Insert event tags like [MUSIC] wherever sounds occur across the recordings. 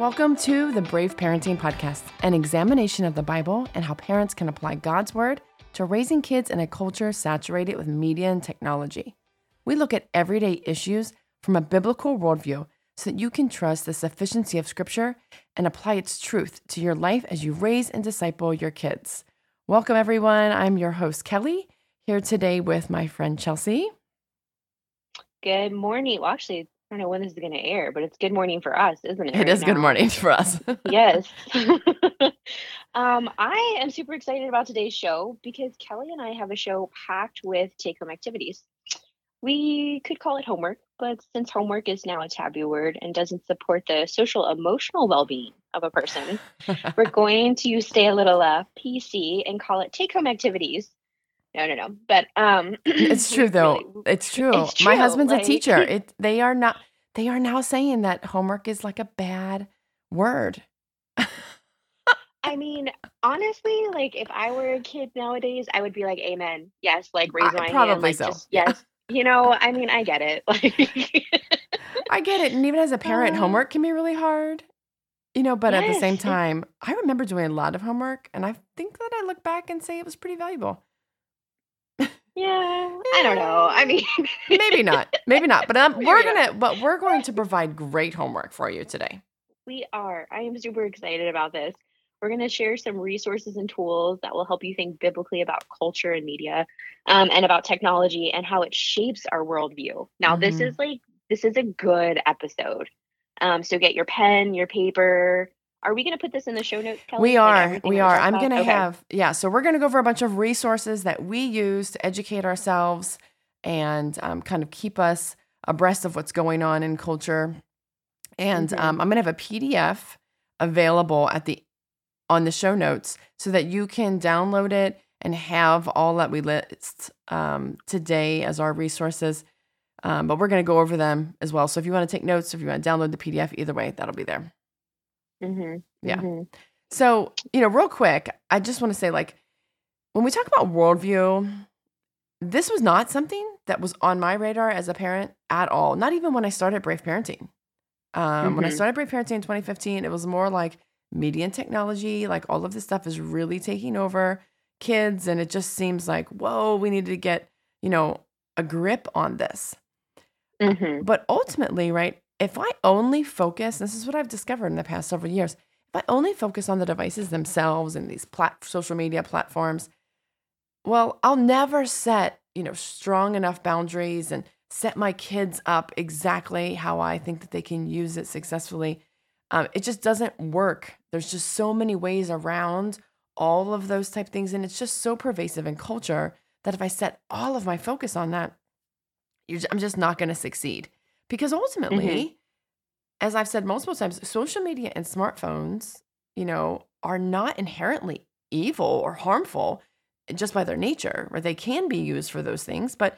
Welcome to the Brave Parenting Podcast, an examination of the Bible and how parents can apply God's Word to raising kids in a culture saturated with media and technology. We look at everyday issues from a biblical worldview so that you can trust the sufficiency of Scripture and apply its truth to your life as you raise and disciple your kids. Welcome, everyone. I'm your host, Kelly, here today with my friend Chelsea. Good morning. Well, actually, I don't know when this is going to air, but it's good morning for us, isn't it? It right is good morning for us. [LAUGHS] Yes. [LAUGHS] um, I am super excited about today's show because Kelly and I have a show packed with take home activities. We could call it homework, but since homework is now a taboo word and doesn't support the social emotional well being of a person, [LAUGHS] we're going to stay a little uh, PC and call it take home activities. No, no, no. But um, [CLEARS THROAT] it's true though. really- It's true. It's My true, husband's a teacher. [LAUGHS] It they are not they are now saying that homework is like a bad word. [LAUGHS] I mean, honestly, like if I were a kid nowadays, I would be like, "Amen, yes." Like raise my hand, probably like so, just yes. You know, I mean, I get it. [LAUGHS] Like, I get it. And even as a parent, Uh, homework can be really hard. You know, but at the same time, I remember doing a lot of homework and I think that I look back and say it was pretty valuable. Yeah, I don't know. I mean, [LAUGHS] Maybe not. Maybe not. But um, [LAUGHS] we're gonna but we're going to provide great homework for you today. we are. I am super excited about this. We're going to share some resources and tools that will help you think biblically about culture and media, um, and about technology and how it shapes our worldview. Now, this Mhm. is like this is a good episode. Um, so get your pen, your paper. Are we going to put this in the show notes? Kelly? We are. everything We are. I'm going to Okay. have, yeah. So we're going to go over a bunch of resources that we use to educate ourselves and um, kind of keep us abreast of what's going on in culture. And Mhm. um, I'm going to have a PDF available at the on the show notes so that you can download it and have all that we list um, today as our resources. Um, but we're going to go over them as well. So if you want to take notes, if you want to download the PDF, either way, that'll be there. Mhm, Yeah. mhm. So, you know, real quick, I just want to say like, when we talk about worldview, this was not something that was on my radar as a parent at all. Not even when I started Brave Parenting. Um, When I Mhm. started Brave Parenting in 2015, it was more like media and technology, like all of this stuff is really taking over kids. And it just seems like, whoa, we need to get, you know, a grip on this. Mhm. But ultimately, right, if I only focus, this is what I've discovered in the past several years, if I only focus on the devices themselves and these plat- social media platforms, well, I'll never set, you know, strong enough boundaries and set my kids up exactly how I think that they can use it successfully. Um, it just doesn't work. There's just so many ways around all of those type things, and it's just so pervasive in culture that if I set all of my focus on that, I'm just not going to succeed. Because mm-hmm. ultimately, as I've said multiple times, social media and smartphones, you know, are not inherently evil or harmful eh, just by their nature, or they can be used for those things. But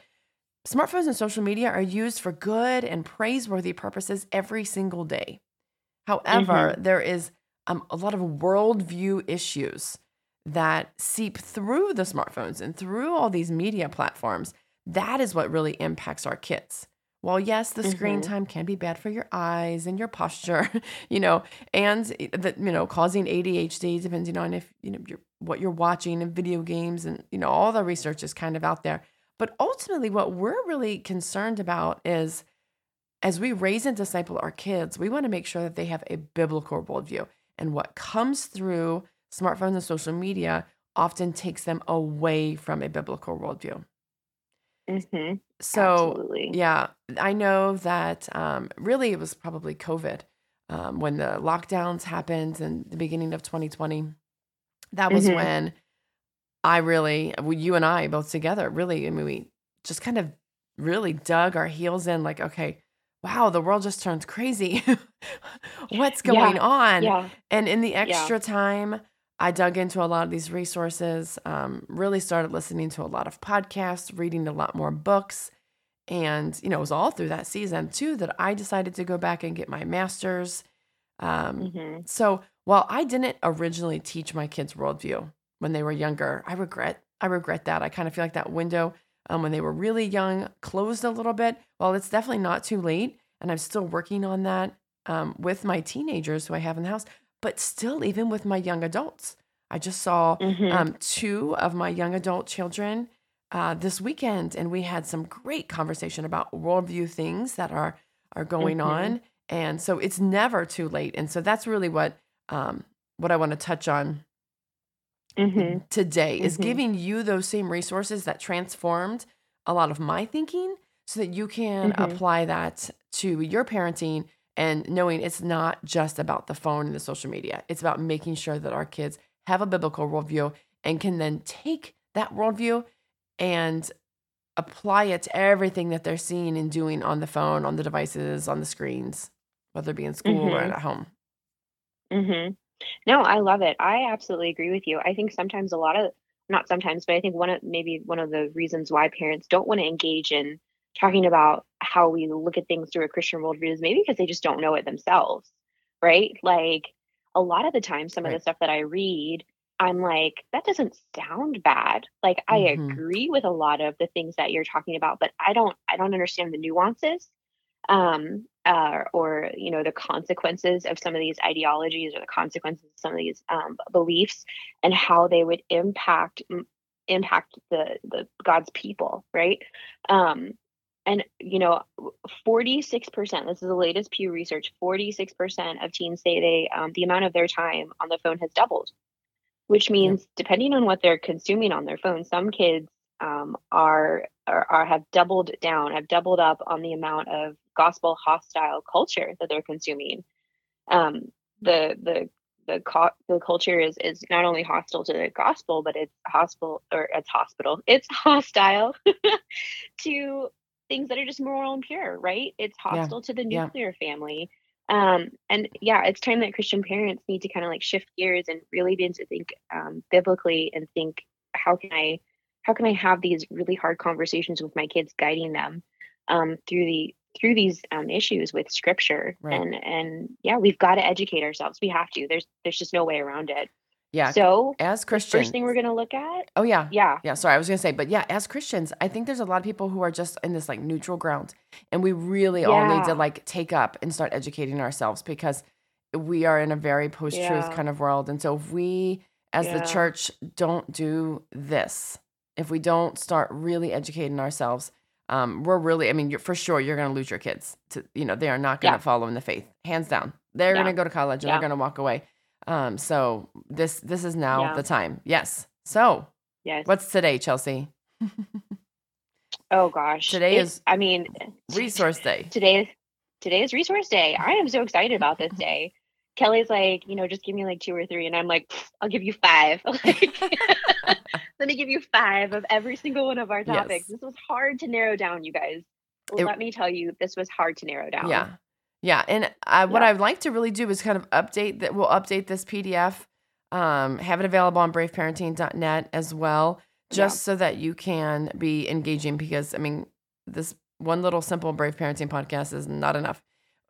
smartphones and social media are used for good and praiseworthy purposes every single day. Mm-hmm. However, there is um, a lot of worldview issues that seep through the smartphones and through all these media platforms. That is what really impacts our kids. While yes, the screen Mhm. time can be bad for your eyes and your posture, [LAUGHS] you know, and that you know causing ADHD depending on if you know you're, what you're watching and video games and you know all the research is kind of out there. But ultimately, what we're really concerned about is as we raise and disciple our kids, we want to make sure that they have a biblical worldview. And what comes through smartphones and social media often takes them away from a biblical worldview. Mhm. So, Absolutely. yeah, I know that um, really it was probably COVID um, when the lockdowns happened in the beginning of 2020. That was Mhm. when I really, well, you and I both together, really, I mean, we just kind of really dug our heels in like, okay, wow, the world just turned crazy. [LAUGHS] What's going Yeah, on? Yeah. And in the Yeah. extra time, I dug into a lot of these resources, um, really started listening to a lot of podcasts, reading a lot more books. And, you know, it was all through that season too that I decided to go back and get my master's. Um, Mhm. so while I didn't originally teach my kids worldview when they were younger, I regret I regret that. I kind of feel like that window um, when they were really young closed a little bit. Well, it's definitely not too late, and I'm still working on that. um, with my teenagers who I have in the house, but still, even with my young adults. I just saw Mhm. um, two of my young adult children uh, this weekend, and we had some great conversation about worldview things that are are going Mhm. on. And so it's never too late. And so that's really what um, what I want to touch on Mhm. today is Mhm. giving you those same resources that transformed a lot of my thinking so that you can Mhm. apply that to your parenting and knowing it's not just about the phone and the social media. It's about making sure that our kids have a biblical worldview and can then take that worldview and apply it to everything that they're seeing and doing on the phone, on the devices, on the screens, whether it be in school or Mhm. at home. Mm-hmm. No, I love it. I absolutely agree with you. I think sometimes a lot of not sometimes, but I think one of maybe one of the reasons why parents don't want to engage in talking about how we look at things through a Christian worldview is maybe because they just don't know it themselves, right? Like a lot of the time, some of the stuff that I read, I'm like, that doesn't sound bad. Like I Mhm. agree with a lot of the things that you're talking about, but I don't I don't understand the nuances um uh, or you know the consequences of some of these ideologies or the consequences of some of these um, beliefs and how they would impact m- impact the the god's people right um and you know 46% this is the latest pew research 46% of teens say they um, the amount of their time on the phone has doubled which means depending on what they're consuming on their phone some kids um, are, are are have doubled down have doubled up on the amount of gospel hostile culture that they're consuming um, the the the, co- the culture is is not only hostile to the gospel but it's hostile or it's hospital [LAUGHS] it's hostile [LAUGHS] to things that are just moral and pure right it's Yeah. hostile to the Yeah. nuclear family um and yeah it's time that christian parents need to kind of like shift gears and really begin to think um biblically and think how can i how can i have these really hard conversations with my kids guiding them um through the through these um, issues with scripture. Right. and and yeah we've got to educate ourselves. We have to. There's there's just no way around it Yeah. so as Christians. first thing we're going to look at oh, yeah. yeah Yeah, sorry, I was gonna say, but yeah, as Christians, I think there's a lot of people who are just in this like neutral ground, and we really all need to like take up and start educating ourselves because we are in a very post-truth Yeah. kind of world, and so if we, as the church, don't do this, if we don't start really educating ourselves, um, we're really, I mean, you're, for sure, you're gonna lose your kids. To you know, they are not gonna Yeah. follow in the faith, hands down. They're Yeah. gonna go to college and Yeah. they're gonna walk away. Um, so this this is now Yeah. the time. Yes. So yes what's today, Chelsea? oh gosh Today It- is i mean Resource Day. today is today is resource day i am so excited about this day kelly's like you know just give me like two or three and i'm like i'll give you five [LAUGHS] Like, [LAUGHS] let me give you five of every single one of our topics Yes. this was hard to narrow down you guys It- let me tell you this was hard to narrow down Yeah. Yeah. And I, what Yeah. I'd like to really do is kind of update that. We'll update this PDF, um, have it available on braveparenting.net as well, Yeah. just so that you can be engaging because, I mean, this one little simple Brave Parenting podcast is not enough.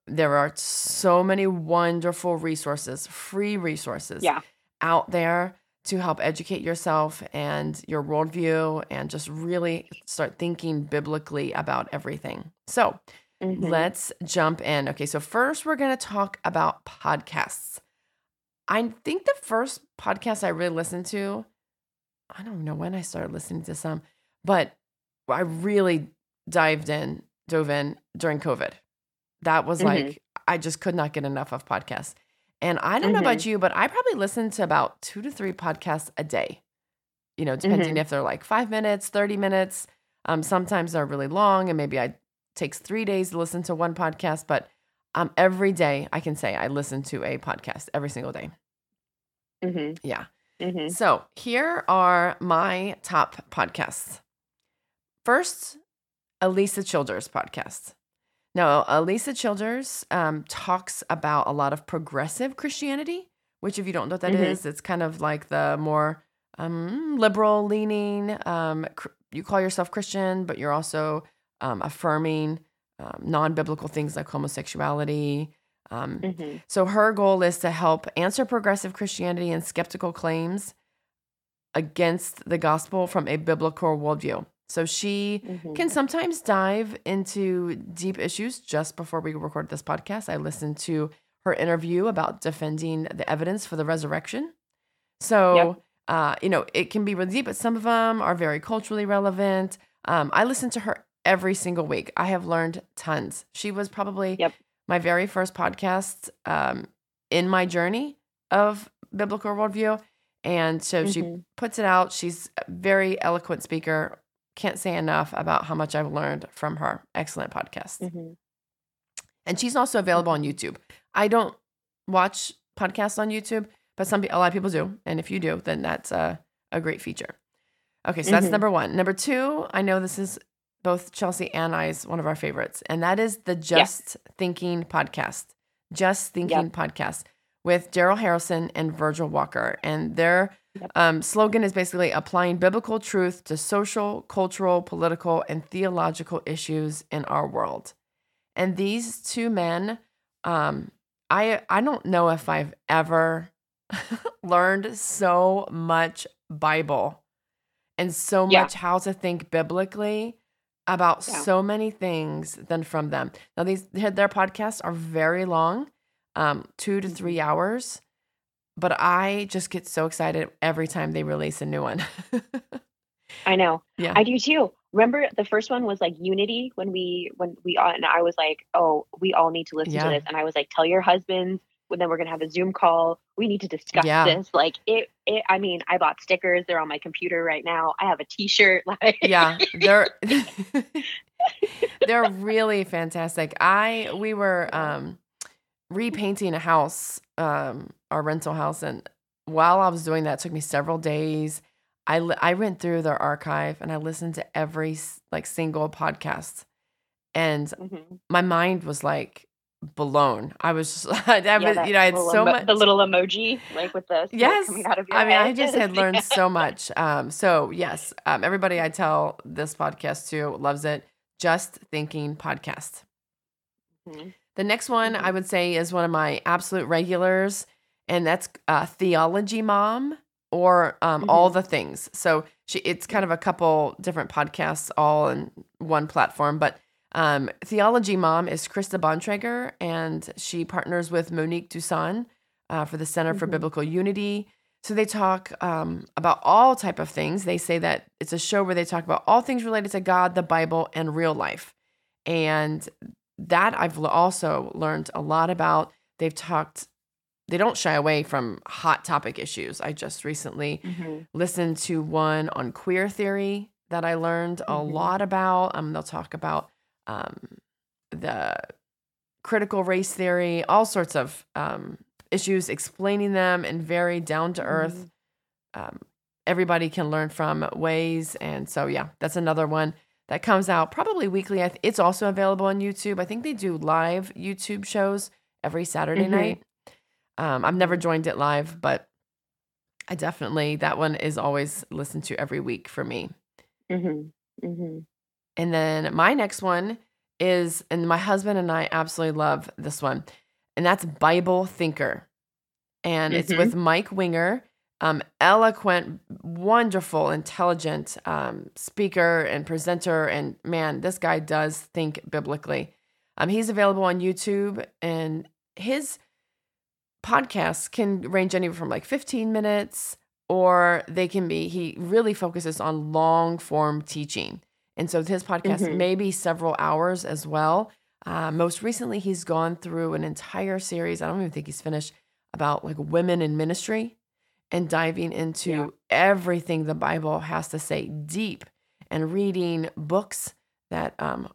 There are so many wonderful resources, free resources yeah out there to help educate yourself and your worldview and just really start thinking biblically about everything. So, Mhm. Let's jump in. Okay, so first we're going to talk about podcasts. I think the first podcast I really listened to, I don't know when I started listening to some, but I really dived in, dove in during COVID. That was Mhm. like, I just could not get enough of podcasts. And I don't know about you, but I probably listen to about two to three podcasts a day, you know, depending Mhm. if they're like five minutes, 30 minutes. Um, sometimes they're really long, and maybe I takes three days to listen to one podcast, but um, every day I can say I listen to a podcast every single day. Mhm. Yeah. Mhm. So here are my top podcasts. First, Alisa Childers podcast. Now, Alisa Childers um, talks about a lot of progressive Christianity, which, if you don't know what that is, Mhm. it's kind of like the more um, liberal leaning. Um, cr- you call yourself Christian, but you're also um, affirming um, non biblical things like homosexuality. Um, Mhm. so her goal is to help answer progressive Christianity and skeptical claims against the gospel from a biblical worldview. So she Mhm. can sometimes dive into deep issues just before we record this podcast. I listened to her interview about defending the evidence for the resurrection. So, uh, you know, it can be really deep, but some of them are very culturally relevant. Um, I listened to her every single week. I have learned tons. She was probably Yep. my very first podcast um, in my journey of biblical worldview. And so she Mhm. puts it out. She's a very eloquent speaker. Can't say enough about how much I've learned from her. Excellent podcast. Mhm. And she's also available on YouTube. I don't watch podcasts on YouTube, but some a lot of people do. And if you do, then that's a, a great feature. Okay, so that's Mhm. number one. Number two, I know this is both Chelsea and I's one of our favorites, and that is the Just Thinking podcast. Just Thinking podcast with Darrell Harrison and Virgil Walker. And their Yep. um, slogan is basically applying biblical truth to social, cultural, political, and theological issues in our world. And these two men, um, I I don't know if I've ever [LAUGHS] learned so much Bible and so Yeah. much how to think biblically about Yeah. so many things than from them. Now these their podcasts are very long, um, two to Mhm. three hours, but I just get so excited every time they release a new one. [LAUGHS] I know. yeah. I do too. Remember the first one was like unity when we when we and I was like, oh, we all need to listen Yeah. to this, and I was like, tell your husbands. Then we're gonna have a Zoom call. We need to discuss Yeah. this. Like it, it. I mean, I bought stickers. They're on my computer right now. I have a T-shirt. [LAUGHS] Like, yeah they're [LAUGHS] [LAUGHS] they're really fantastic i we were um repainting a house um our rental house and while i was doing that it took me several days i li- i went through their archive and i listened to every like single podcast and Mhm. my mind was like blown i was just [LAUGHS] i Yeah, was you know i had so emo- much the little emoji, like with the Yes. coming out of your I mean, I just had [LAUGHS] learned Yeah. so much. Um, so yes, um, everybody I tell this podcast to loves it. Just Thinking podcast. Mhm. The next one Mhm. I would say is one of my absolute regulars, and that's uh, Theology Mom or um, All Mhm. the Things. So she, it's kind of a couple different podcasts all in one platform, but um, Theology Mom is Krista Bontrager, and she partners with Monique Duson uh, for the Center for Mhm. Biblical Unity. So they talk um, about all type of things. They say that it's a show where they talk about all things related to God, the Bible, and real life. And that I've also learned a lot about. They've talked. They don't shy away from hot topic issues. I just recently Mhm. listened to one on queer theory that I learned a Mhm. lot about. Um, they'll talk about um, the critical race theory, all sorts of um, issues, explaining them in very down to earth, um, everybody can learn from ways. And so, yeah, that's another one that comes out probably weekly. I th- It's also available on YouTube. I think they do live YouTube shows every Saturday Mhm. night. Um, I've never joined it live, but I definitely, that one is always listened to every week for me. Hmm. Mhm. And then my next one is, and my husband and I absolutely love this one, and that's Bible Thinker. And it's Mhm. with Mike Winger, um, eloquent, wonderful, intelligent um, speaker and presenter. And man, this guy does think biblically. Um, he's available on YouTube, and his podcasts can range anywhere from like 15 minutes or they can be, he really focuses on long form teaching. And so his podcast Mhm. may be several hours as well. Uh, most recently, he's gone through an entire series. I don't even think he's finished about like women in ministry and diving into Yeah. everything the Bible has to say deep and reading books that um,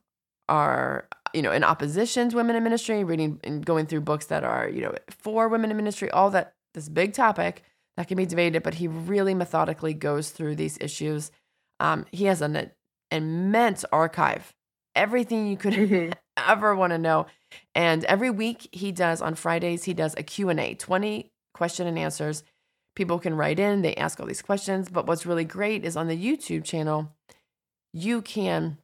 are you know in opposition to women in ministry, reading and going through books that are you know for women in ministry. All that this big topic that can be debated, but he really methodically goes through these issues. Um, he has an immense archive, everything you could [LAUGHS] Mhm. ever want to know. And every week he does on Fridays, he does a Q&A, 20 question and answers. People can write in, they ask all these questions, but what's really great is on the YouTube channel, you can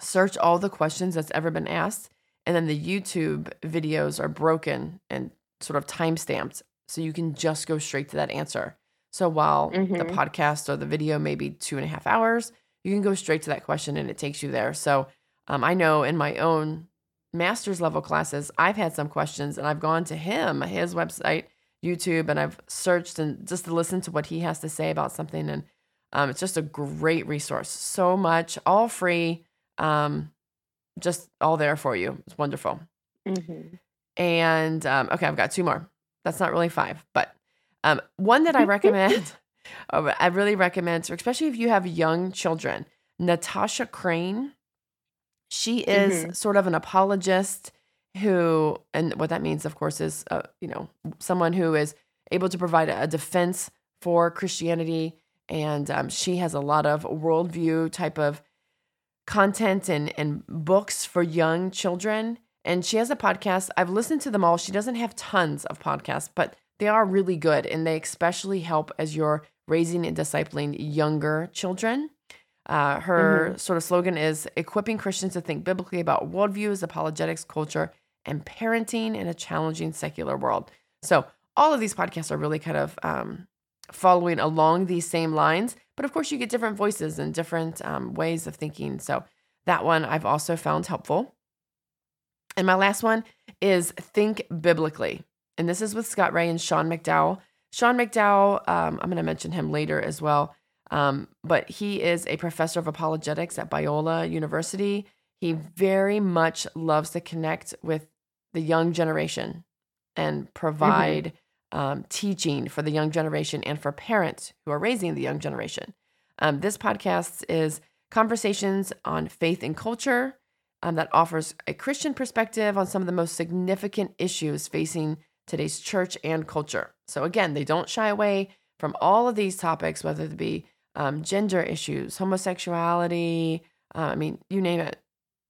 search all the questions that's ever been asked and then the YouTube videos are broken and sort of time stamped so you can just go straight to that answer. So while the Mhm. podcast or the video may be two and a half hours, you can go straight to that question and it takes you there. So um, I know in my own master's level classes, I've had some questions and I've gone to him, his website, YouTube, and I've searched and just to listen to what he has to say about something. And um, it's just a great resource. So much, all free, um, just all there for you. It's wonderful. Mm-hmm. And um, okay, I've got two more. That's not really five, but um, one that I recommend, [LAUGHS] oh, I really recommend, especially if you have young children, Natasha Crain. She is mm-hmm. sort of an apologist who, and what that means, of course, is uh, you know someone who is able to provide a defense for Christianity, and um, she has a lot of worldview type of content and and books for young children. And she has a podcast. I've listened to them all. She doesn't have tons of podcasts, but they are really good, and they especially help as you're raising and discipling younger children. Uh, her mm-hmm. sort of slogan is equipping Christians to think biblically about worldviews, apologetics, culture, and parenting in a challenging secular world. So, all of these podcasts are really kind of um, following along these same lines, but of course, you get different voices and different um, ways of thinking. So, that one I've also found helpful. And my last one is Think Biblically. And this is with Scott Rae and Sean McDowell. Sean McDowell, um, I'm going to mention him later as well. Um, but he is a professor of apologetics at Biola University. He very much loves to connect with the young generation and provide mm-hmm. um, teaching for the young generation and for parents who are raising the young generation. Um, this podcast is conversations on faith and culture um, that offers a Christian perspective on some of the most significant issues facing today's church and culture. So, again, they don't shy away from all of these topics, whether it be um, gender issues, homosexuality, uh, I mean, you name it,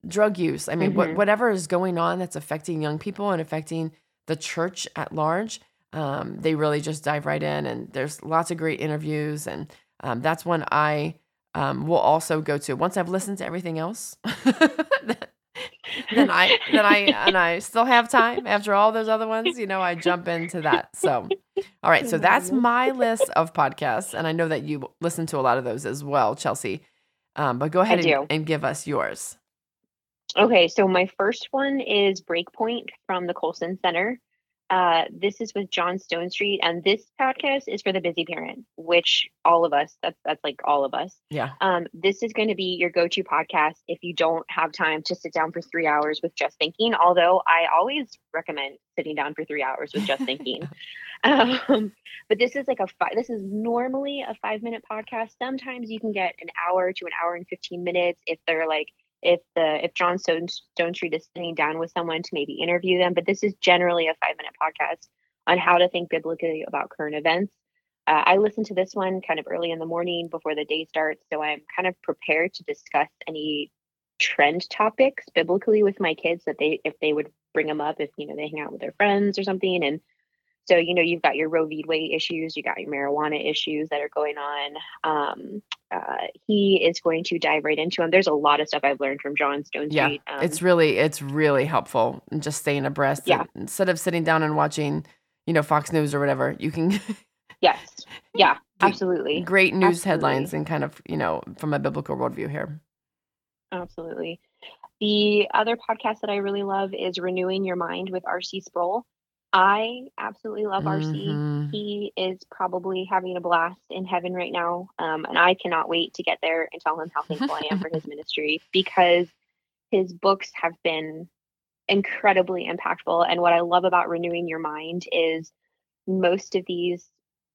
drug use. I mean, mm-hmm. what, whatever is going on that's affecting young people and affecting the church at large, um, they really just dive right in. And there's lots of great interviews. And um, that's one I um, will also go to once I've listened to everything else. [LAUGHS] then I then I and I still have time after all those other ones, you know, I jump into that. So all right, so that's [LAUGHS] my list of podcasts and I know that you listen to a lot of those as well, Chelsea. Um, but go ahead and, and give us yours. Okay, so my first one is Breakpoint from the Colson Center. Uh, this is with John Stonestreet, and this podcast is for the busy parent, which all of us, that's that's like all of us. Yeah. Um, this is going to be your go-to podcast if you don't have time to sit down for three hours with just thinking. Although I always recommend sitting down for three hours with just thinking. [LAUGHS] um, but this is like a five. This is normally a five-minute podcast. Sometimes you can get an hour to an hour and fifteen minutes if they're like if the if John Stone Stonestreet is sitting down with someone to maybe interview them. But this is generally a five minute podcast on how to think biblically about current events. Uh, I listen to this one kind of early in the morning before the day starts, so I'm kind of prepared to discuss any trend topics biblically with my kids that they if they would bring them up if you know they hang out with their friends or something and so, you know, you've got your Roe v. Wade issues, you got your marijuana issues that are going on. Um, uh, he is going to dive right into them. There's a lot of stuff I've learned from John Stone Yeah, um, it's really, it's really helpful and just staying abreast. Yeah. Instead of sitting down and watching, you know, Fox News or whatever, you can. [LAUGHS] yes. Yeah, absolutely. Great news absolutely. headlines and kind of, you know, from a biblical worldview here. Absolutely. The other podcast that I really love is Renewing Your Mind with R.C. Sproul. I absolutely love RC. Mm-hmm. He is probably having a blast in heaven right now. Um, and I cannot wait to get there and tell him how thankful I am for his [LAUGHS] ministry because his books have been incredibly impactful. And what I love about renewing your mind is most of these,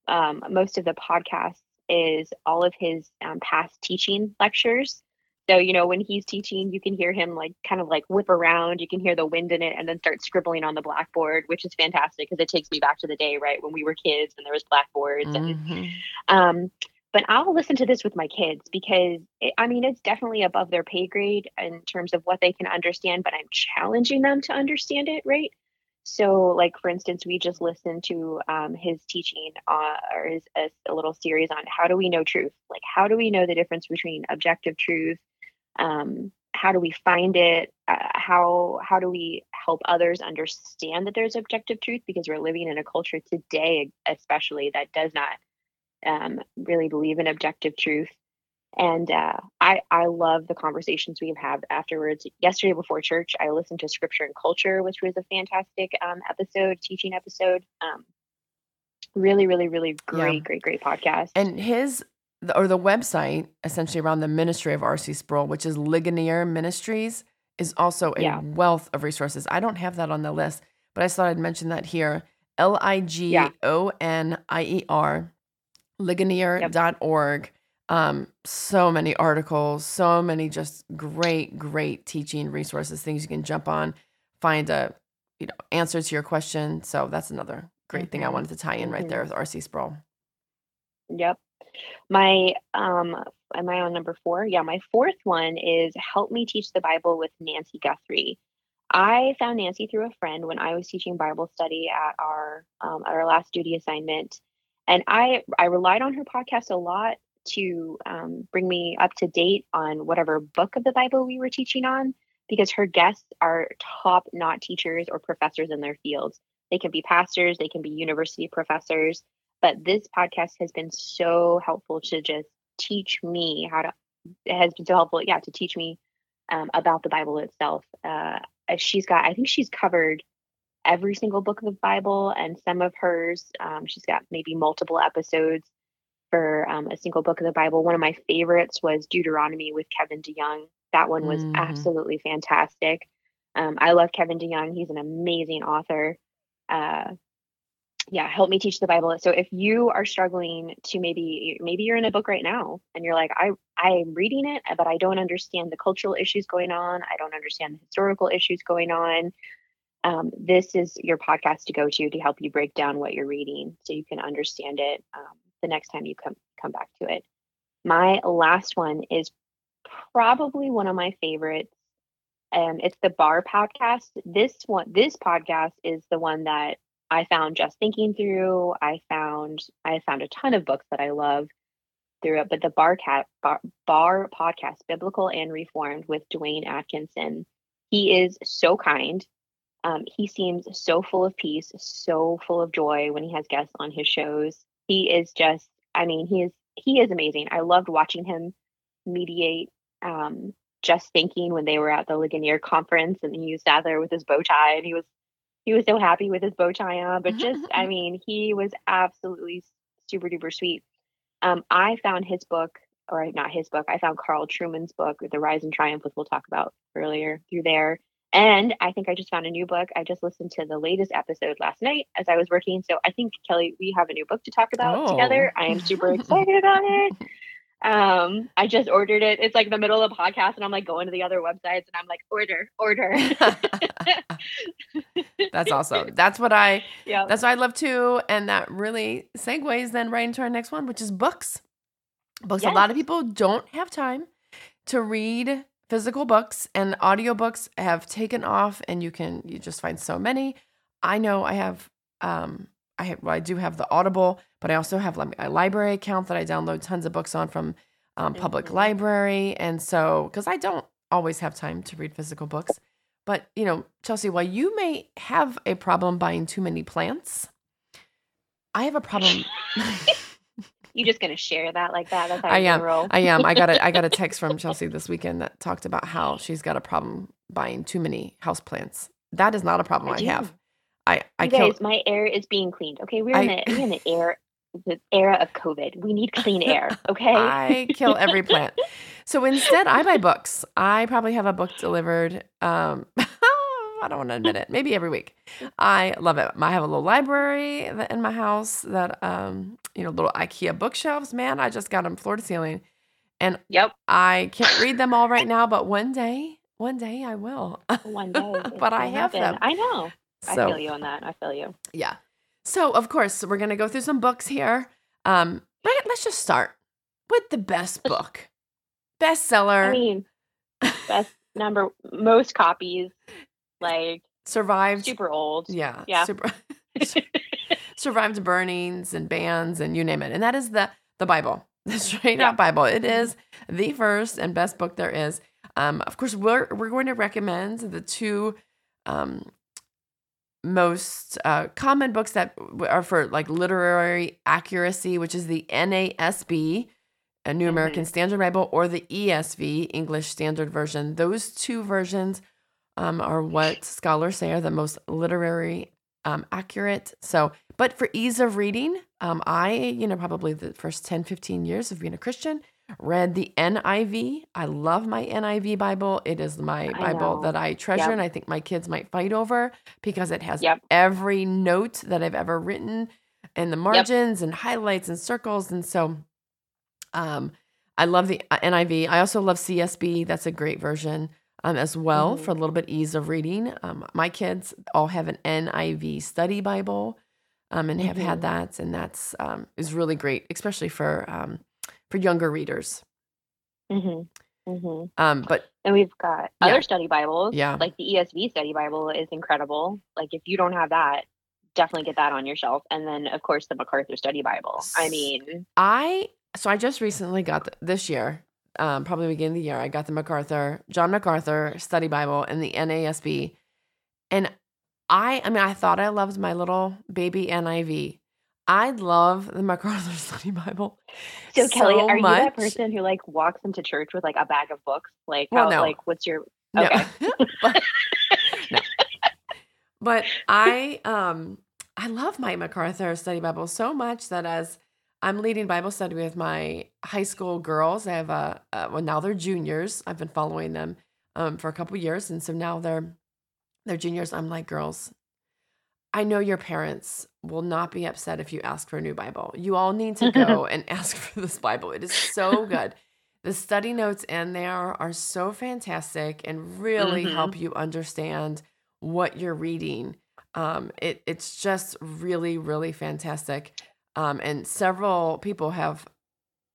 um, most of the podcasts is all of his um, past teaching lectures so, you know, when he's teaching, you can hear him like kind of like whip around. You can hear the wind in it and then start scribbling on the blackboard, which is fantastic because it takes me back to the day, right, when we were kids and there was blackboards. Mm-hmm. And, um, but I'll listen to this with my kids because it, I mean, it's definitely above their pay grade in terms of what they can understand, but I'm challenging them to understand it, right? So, like for instance, we just listened to um, his teaching uh, or his a, a little series on how do we know truth? Like, how do we know the difference between objective truth um, how do we find it uh, how how do we help others understand that there's objective truth because we're living in a culture today especially that does not um, really believe in objective truth And uh, I I love the conversations we've had afterwards. Yesterday before church, I listened to Scripture and Culture, which was a fantastic um, episode, teaching episode. Um, really, really, really great, yeah. great, great podcast. And his or the website essentially around the ministry of R.C. Sproul, which is Ligonier Ministries, is also a yeah. wealth of resources. I don't have that on the list, but I thought I'd mention that here. L I G O N I E R, ligonier.org. Um, so many articles, so many just great, great teaching resources, things you can jump on, find a you know answer to your question. So that's another great mm-hmm. thing I mm-hmm. wanted to tie in right mm-hmm. there with RC Sproul. Yep. My um am I on number four? Yeah, my fourth one is Help Me Teach the Bible with Nancy Guthrie. I found Nancy through a friend when I was teaching Bible study at our um, at our last duty assignment, and I I relied on her podcast a lot to um, bring me up to date on whatever book of the Bible we were teaching on, because her guests are top not teachers or professors in their fields. They can be pastors, they can be university professors, but this podcast has been so helpful to just teach me how to. It has been so helpful, yeah, to teach me um, about the Bible itself. Uh, she's got, I think she's covered every single book of the Bible, and some of hers, um, she's got maybe multiple episodes for um, a single book of the Bible. One of my favorites was Deuteronomy with Kevin DeYoung. That one was mm. absolutely fantastic. Um, I love Kevin DeYoung. He's an amazing author. Uh, yeah, help me teach the Bible. So if you are struggling to maybe maybe you're in a book right now and you're like, I I'm reading it, but I don't understand the cultural issues going on. I don't understand the historical issues going on. Um, this is your podcast to go to to help you break down what you're reading so you can understand it um, the next time you come come back to it. My last one is probably one of my favorites. Um, it's the Bar podcast. This one, this podcast is the one that I found just thinking through. I found I found a ton of books that I love through it, but the Bar Cat Bar, Bar podcast, Biblical and Reformed with Dwayne Atkinson. He is so kind. Um, he seems so full of peace, so full of joy when he has guests on his shows. He is just, I mean, he is he is amazing. I loved watching him mediate um, just thinking when they were at the Ligonier conference and he sat there with his bow tie and he was he was so happy with his bow tie on, but just, I mean, he was absolutely super duper sweet. Um, I found his book, or not his book, I found Carl Trueman's book, The Rise and Triumph, which we'll talk about earlier through there. And I think I just found a new book. I just listened to the latest episode last night as I was working. So I think, Kelly, we have a new book to talk about oh. together. I am super [LAUGHS] excited about it. Um, I just ordered it. It's like the middle of the podcast, and I'm like going to the other websites, and I'm like, order, order. [LAUGHS] that's awesome. [LAUGHS] That's what I. Yeah. That's what I love too, and that really segues then right into our next one, which is books. Books. Yes. A lot of people don't have time to read physical books, and audiobooks have taken off, and you can you just find so many. I know I have um I have, well, I do have the Audible, but I also have like a library account that I download tons of books on from um, public mm-hmm. library, and so because I don't always have time to read physical books, but you know, Chelsea, while you may have a problem buying too many plants, I have a problem. [LAUGHS] You're just gonna share that like that? That's [LAUGHS] I am. I am. I got a I got a [LAUGHS] text from Chelsea this weekend that talked about how she's got a problem buying too many house plants. That is not a problem I, I have. I, I you guys, my air is being cleaned. Okay, we're in the we're in the air the era of COVID. We need clean air. [LAUGHS] Okay, I kill every plant. So instead, I buy books. I probably have a book delivered. Um, [LAUGHS] I don't want to admit it. Maybe every week. I love it. I have a little library in my house that, um, you know, little IKEA bookshelves. Man, I just got them floor to ceiling, and yep, I can't read them all right [LAUGHS] now. But one day, one day I will. One day, but I have happen. them. I know. So, I feel you on that. I feel you. Yeah. So, of course, we're going to go through some books here. Um, right, let's just start with the best book. Bestseller. I mean, best number, most copies, [LAUGHS] like survived. Super old. Yeah. Yeah. Super, [LAUGHS] [LAUGHS] survived burnings and bans and you name it. And that is the the Bible, the straight yeah. Bible. It is the first and best book there is. Um, of course, we're we're going to recommend the two um, most uh, common books that are for like literary accuracy, which is the NASB, a New American Mhm. Standard Bible, or the ESV, English Standard Version. Those two versions um, are what scholars say are the most literary um, accurate. So, but for ease of reading, um, I, you know, probably the first 10, 15 years of being a Christian, read the NIV. I love my NIV Bible. It is my I Bible know. that I treasure, Yep. and I think my kids might fight over because it has Yep. every note that I've ever written and the margins and highlights and circles. And so, um, I love the uh, NIV. I also love CSB. That's a great version um, as well Mhm. for a little bit ease of reading. Um, my kids all have an NIV study Bible um, and have had Mhm. that, and that's um, is really great, especially for um, for younger readers. Mhm. Mhm. Um, but And we've got Yeah. other study Bibles. Yeah. Like the ESV study Bible is incredible. Like if you don't have that, definitely get that on your shelf. And then of course the MacArthur Study Bible. I mean, I so I just recently got the, this year, um, probably beginning of the year, I got the MacArthur John MacArthur Study Bible and the NASB, and I I mean I thought I loved my little baby NIV. I love the MacArthur Study Bible. [LAUGHS] so Kelly, so are you that person who like walks into church with like a bag of books? Like Well, how no. like what's your No. [LAUGHS] But, [LAUGHS] no. But I um I love my MacArthur study Bible so much that as I'm leading Bible study with my high school girls, I have a, uh well now they're juniors. I've been following them um for a couple years, and so now they're they're juniors. I'm like, girls, I know your parents will not be upset if you ask for a new Bible. You all need to go [LAUGHS] and ask for this Bible. It is so good. The study notes in there are so fantastic and really Mhm. help you understand what you're reading. Um, it, it's just really, really fantastic. Um, and several people have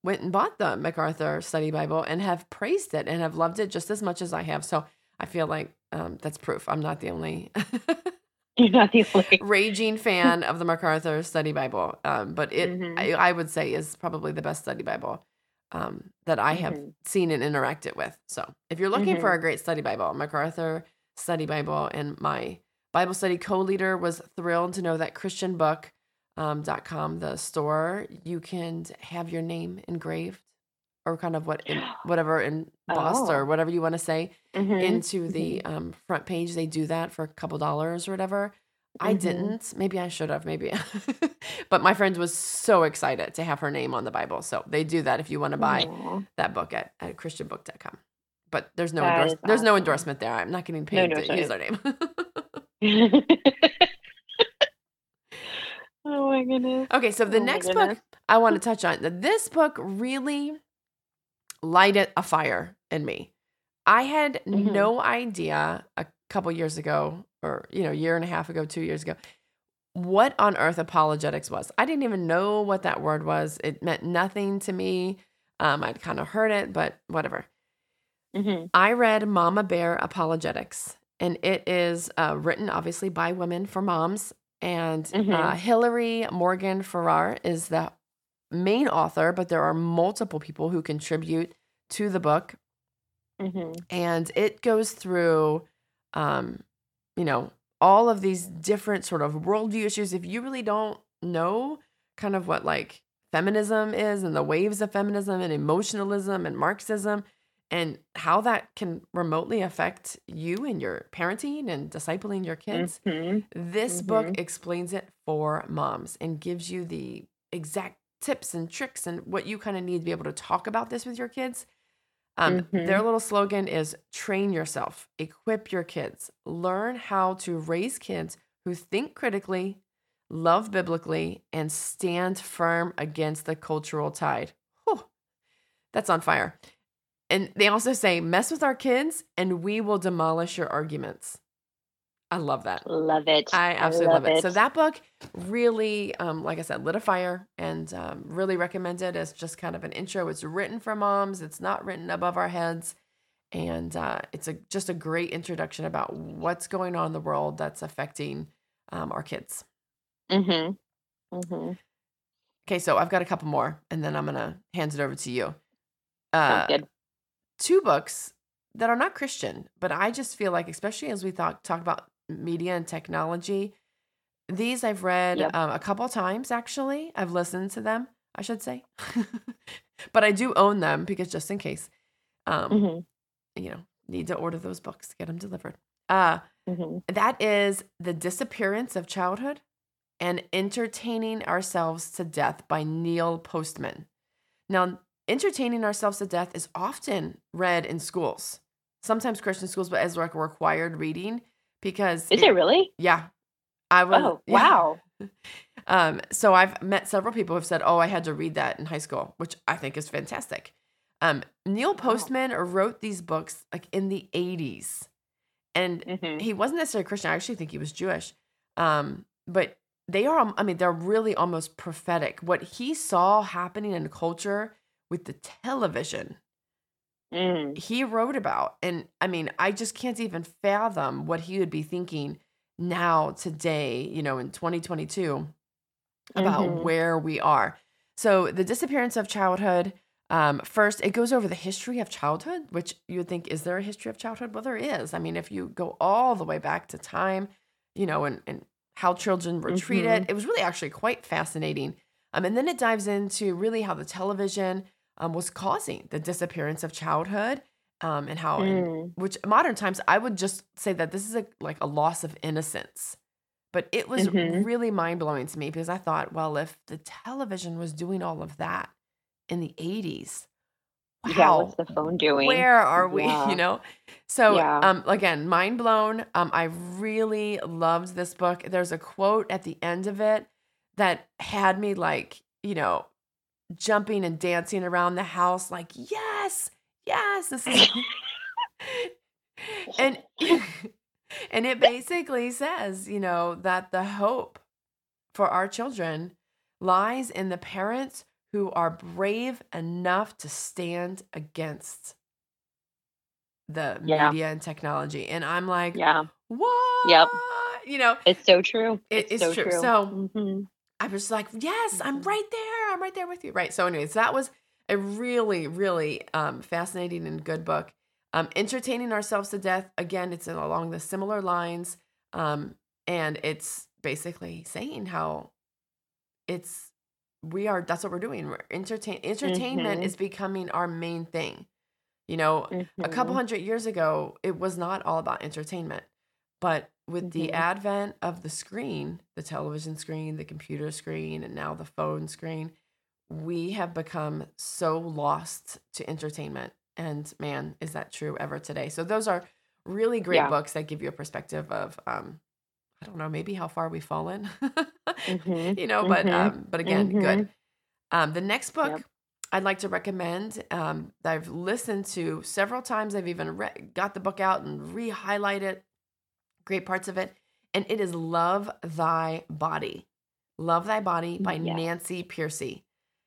went and bought the MacArthur Study Bible and have praised it and have loved it just as much as I have. So I feel like um, that's proof I'm not the only [LAUGHS] You're not the only [LAUGHS] raging fan of the MacArthur Study Bible. Um, but it, Mhm. I, I would say, is probably the best study Bible um, that I have Mhm. seen and interacted with. So if you're looking for Mhm. a great study Bible, MacArthur Study Bible, and my Bible study co-leader was thrilled to know that ChristianBook.com, the store, you can have your name engraved or kind of what in, [GASPS] whatever embossed or Oh. whatever you want to say Mhm. into the um, front page. They do that for a couple dollars or whatever. I Mhm. didn't. Maybe I should have. Maybe. [LAUGHS] but my friend was so excited to have her name on the Bible. So they do that if you want to buy Aw. that book at, at christianbook.com. But there's no endorse- is there's no endorsement there. I'm not getting No paid to endorsement. use their name. [LAUGHS] [LAUGHS] oh my goodness. okay, so the Oh next book I want to touch on. This book really lighted a fire in me. I had Mhm. no idea a couple years ago, or you know, a year and a half ago, two years ago, what on earth apologetics was. I didn't even know what that word was. It meant nothing to me. Um, I'd kind of heard it, but whatever. Mhm. I read Mama Bear Apologetics, and it is uh, written obviously by women for moms. And uh, Mhm. Hillary Morgan Ferrer is the main author, but there are multiple people who contribute to the book. Mhm. And it goes through, um, you know, all of these different sort of worldview issues. If you really don't know kind of what like feminism is and the waves of feminism and emotionalism and Marxism and how that can remotely affect you and your parenting and discipling your kids, Mhm. this book Mhm. explains it for moms and gives you the exact tips and tricks and what you kind of need to be able to talk about this with your kids. Um, Their Mhm. little slogan is train yourself, equip your kids, learn how to raise kids who think critically, love biblically, and stand firm against the cultural tide. Whew, that's on fire. And they also say, mess with our kids and we will demolish your arguments. I love that. Love it. I absolutely love, love it. So that book really, um, like I said, lit a fire and um, really recommend it as just kind of an intro. It's written for moms. It's not written above our heads, and uh, it's a just a great introduction about what's going on in the world that's affecting um, our kids. Mhm. Mhm. Okay, so I've got a couple more, and then I'm gonna hand it over to you. Uh, good. two books that are not Christian, but I just feel like, especially as we talk talk about media and technology, these I've read Yep. um, a couple times. Actually, I've listened to them. I should say. [LAUGHS] but I do own them because just in case, um, hmm you know, need to order those books to get them delivered. Uh, hmm that is The Disappearance of Childhood and Entertaining Ourselves to Death by Neil Postman. Now, entertaining ourselves to death is often read in schools, sometimes Christian schools, but as like required reading because Is it really? yeah, I was. Oh, [LAUGHS] yeah. wow. [LAUGHS] Um, so I've met several people who've said, "Oh, I had to read that in high school," which I think is fantastic. Um, Neil Postman wrote these books like in the '80s, and hmm he wasn't necessarily Christian. I actually think he was Jewish. Um, but they are, I mean, they're really almost prophetic. What he saw happening in culture with the television, Mm. he wrote about. And I mean, I just can't even fathom what he would be thinking now, today, you know, in 2022 about Mhm. where we are. So, the disappearance of childhood. Um, first, it goes over the history of childhood, which you would think, is there a history of childhood? Well, there is. I mean, if you go all the way back to time, you know, and, and how children were treated, it was really actually quite fascinating. Um, and then it dives into really how the television um, was causing the disappearance of childhood um, and how, in, Mm. which modern times, I would just say that this is a, like a loss of innocence. But it was Mhm. really mind blowing to me because I thought, well, if the television was doing all of that in the 80s, Yeah, what's the phone doing? where are we? [LAUGHS] Yeah. You know? So, Yeah. um, again, mind blown. Um, I really loved this book. There's a quote at the end of it that had me like, you know, jumping and dancing around the house, like, yes, yes, this is. [LAUGHS] [LAUGHS] and [LAUGHS] and it basically says, you know, that the hope for our children lies in the parents who are brave enough to stand against the Yeah. media and technology. And I'm like, Yeah, what? You know, it's so true. It It's is so true. true. So Mhm. I was like, yes, I'm Mhm. right there. I'm right there with you. Right. So, anyways, that was a really, really um, fascinating and good book. Um, Entertaining Ourselves to Death. Again, it's along the similar lines. Um, and it's basically saying how it's, we are, that's what we're doing. We're entertain, entertainment Mhm. is becoming our main thing. You know, a couple Mhm. hundred years ago, it was not all about entertainment. But with the Mhm. advent of the screen, the television screen, the computer screen, and now the phone screen, we have become so lost to entertainment. And man, is that true ever today? So those are really great Yeah. books that give you a perspective of um, I don't know, maybe how far we've fallen. [LAUGHS] Mhm. you know, but Mhm. um, but again, good. Um, the next book Yep. I'd like to recommend um, that I've listened to several times. I've even re- got the book out and re-highlighted great parts of it, and it is "Love Thy Body." "Love Thy Body" by. Nancy Pearcey.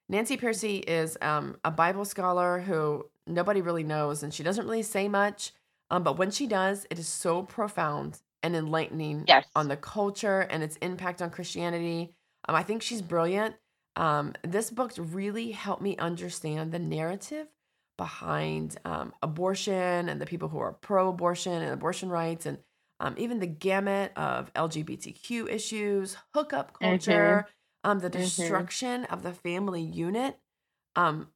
Nancy Pearcey is um, a Bible scholar who nobody really knows, and she doesn't really say much. Um, but when she does, it is so profound and enlightening Yes. on the culture and its impact on Christianity. Um, I think she's brilliant. Um, this book really helped me understand the narrative behind um, abortion and the people who are pro abortion and abortion rights, and um, even the gamut of LGBTQ issues, hookup culture, um, the Mhm. destruction of the family unit. Um,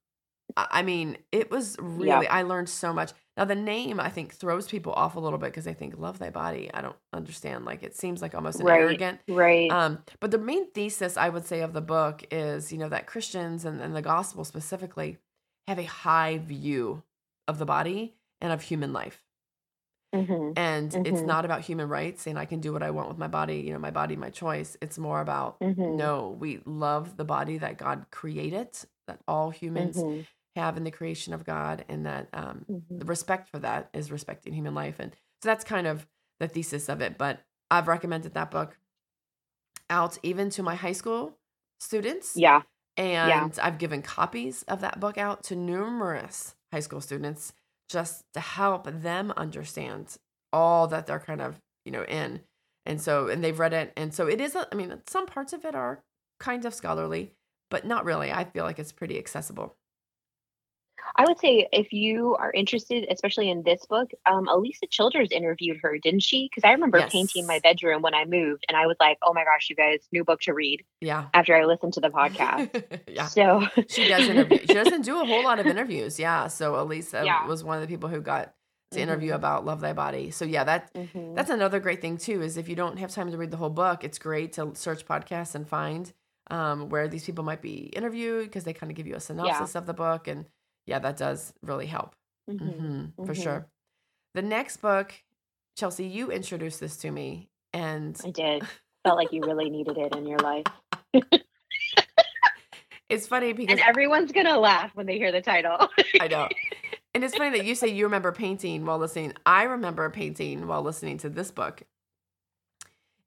I I mean, it was really, Yeah. I learned so much. Now, the name I think throws people off a little bit because they think, love thy body. I don't understand. Like, it seems like almost an Right. arrogant. Right. Um, but the main thesis I would say of the book is, you know, that Christians and, and the gospel specifically have a high view of the body and of human life. Mhm. And it's Mhm. not about human rights saying I can do what I want with my body, you know, my body, my choice. It's more about Mhm. no, we love the body that God created, that all humans Mhm. have in the creation of God, and that um, the respect for that is respecting human life. And so that's kind of the thesis of it. But I've recommended that book out even to my high school students. Yeah. And I've given copies of that book out to numerous high school students just to help them understand all that they're kind of, you know, in. And so, and they've read it. And so it is, a, I mean, some parts of it are kind of scholarly, but not really. I feel like it's pretty accessible. I would say if you are interested, especially in this book, um, Alisa Childers interviewed her, didn't she? Because I remember Yes. painting my bedroom when I moved, and I was like, "Oh my gosh, you guys, new book to read." Yeah. After I listened to the podcast, [LAUGHS] yeah. so [LAUGHS] She does interview. She doesn't do a whole lot of interviews. Yeah. So Alisa Yeah. was one of the people who got to interview Mhm. about Love Thy Body. So yeah, that Mhm. that's another great thing too. Is if you don't have time to read the whole book, it's great to search podcasts and find um, where these people might be interviewed because they kind of give you a synopsis of the book, and yeah, that does really help. Mhm. hmm for Mhm. sure. The next book, Chelsea, you introduced this to me, and I did. [LAUGHS] Felt like you really needed it in your life, [LAUGHS] it's funny because and everyone's gonna laugh when they hear the title. I know. [LAUGHS] And it's funny that you say you remember painting while listening. I remember painting while listening to this book.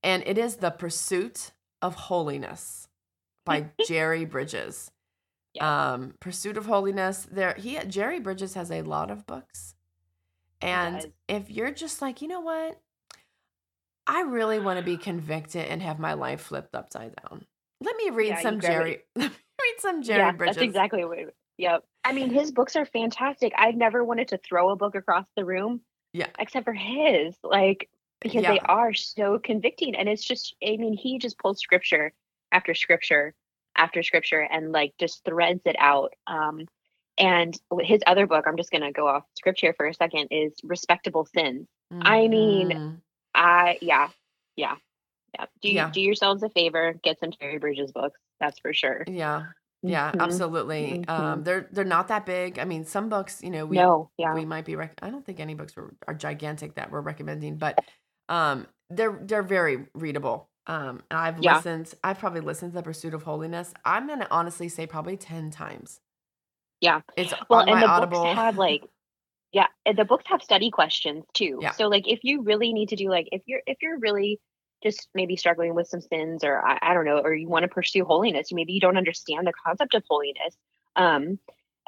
And it is The Pursuit of Holiness by Jerry Bridges. Yeah. Um, Pursuit of Holiness. There he Jerry Bridges has a lot of books. And if you're just like, you know what? I really want to be [SIGHS] convicted and have my life flipped upside down. Let me read Yeah, some. Jerry. [LAUGHS] Let me read some Jerry yeah, Bridges. that's exactly what. Yep. [SIGHS] I mean, his books are fantastic. I've never wanted to throw a book across the room. Yeah. Except for his, like because they are so convicting, and it's just. I mean, he just pulls scripture after scripture after scripture and like just threads it out. Um, and his other book, I'm just gonna go off script here for a second, is Respectable Sins. I mean, Mhm. I yeah, yeah, yeah. Do you, Yeah. do yourselves a favor, get some Terry Bridges books. That's for sure. Yeah. Yeah, Mhm. absolutely. Um, Mhm. they're they're not that big. I mean, some books, you know, we no, yeah, we might be. Rec- I don't think any books are, are gigantic that we're recommending, but um, they're they're very readable. Um, and I've Yeah. listened. I've probably listened to The Pursuit of Holiness. I'm gonna honestly say probably ten times. Yeah. It's well on and my the Audible. books have [LAUGHS] like yeah the books have study questions too Yeah. so like if you really need to do like if you're if you're really just maybe struggling with some sins or i, I don't know or you want to pursue holiness maybe you don't understand the concept of holiness um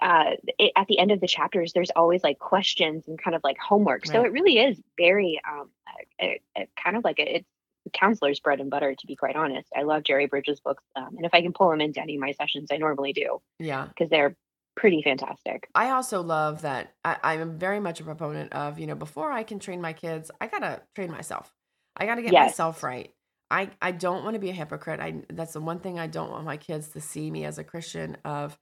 uh it, at the end of the chapters there's always like questions and kind of like homework so it really is very um a, a, kind of like a, it's counselor's bread and butter to be quite honest i love jerry bridges books um, and if i can pull them into any of my sessions i normally do yeah. because they're pretty fantastic I also love that I, I'm very much a proponent of, you know, before I can train my kids, I gotta train myself. I gotta get Yes. myself right. I, I don't want to be a hypocrite. I that's the one thing I don't want my kids to see me as a Christian of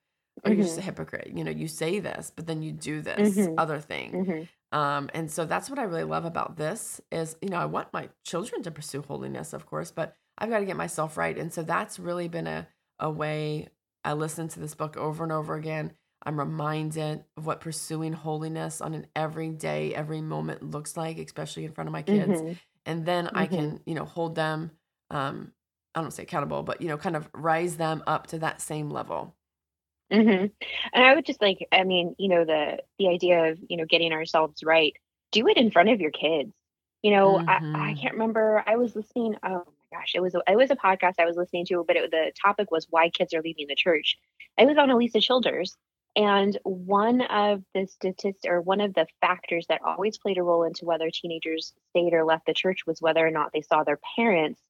oh you're just a hypocrite. You know, you say this, but then you do this Mhm. other thing. Mhm. Um, and so that's what I really love about this is, you know, I want my children to pursue holiness, of course, but I've got to get myself right. And so that's really been a, a way I listen to this book over and over again. I'm reminded of what pursuing holiness on an everyday, every moment looks like, especially in front of my kids. Mhm. And then I Mhm. can, you know, hold them, um, I don't say accountable, but, you know, kind of rise them up to that same level. Mhm. And I would just like, I mean, you know, the the idea of you know getting ourselves right. Do it in front of your kids. You know, I, I Mhm. can't remember. I was listening. Oh my gosh, it was a, it was a podcast I was listening to, but it, the topic was why kids are leaving the church. I was on Alisa Childers, and one of the statistics or one of the factors that always played a role into whether teenagers stayed or left the church was whether or not they saw their parents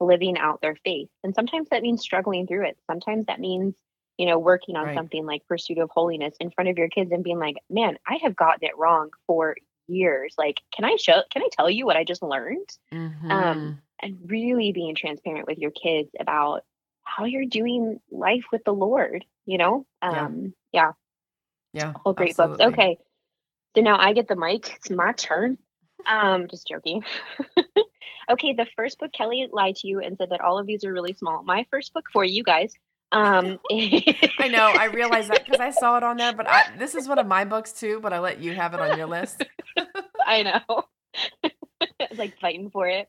living out their faith. And sometimes that means struggling through it. Sometimes that means you know, working on Right. something like pursuit of holiness in front of your kids and being like, man, I have gotten it wrong for years. Like, can I show, can I tell you what I just learned? Mhm. Um, and really being transparent with your kids about how you're doing life with the Lord, you know? Yeah. Um, yeah, yeah. all great books. Okay. So now I get the mic. It's my turn. Um, just joking. [LAUGHS] okay, the first book, Kelly lied to you and said that all of these are really small. My first book for you guys. Um, [LAUGHS] I know. I realized that because I saw it on there, but I, this is one of my books too. But I let you have it on your list. [LAUGHS] I know. [LAUGHS] like fighting for it.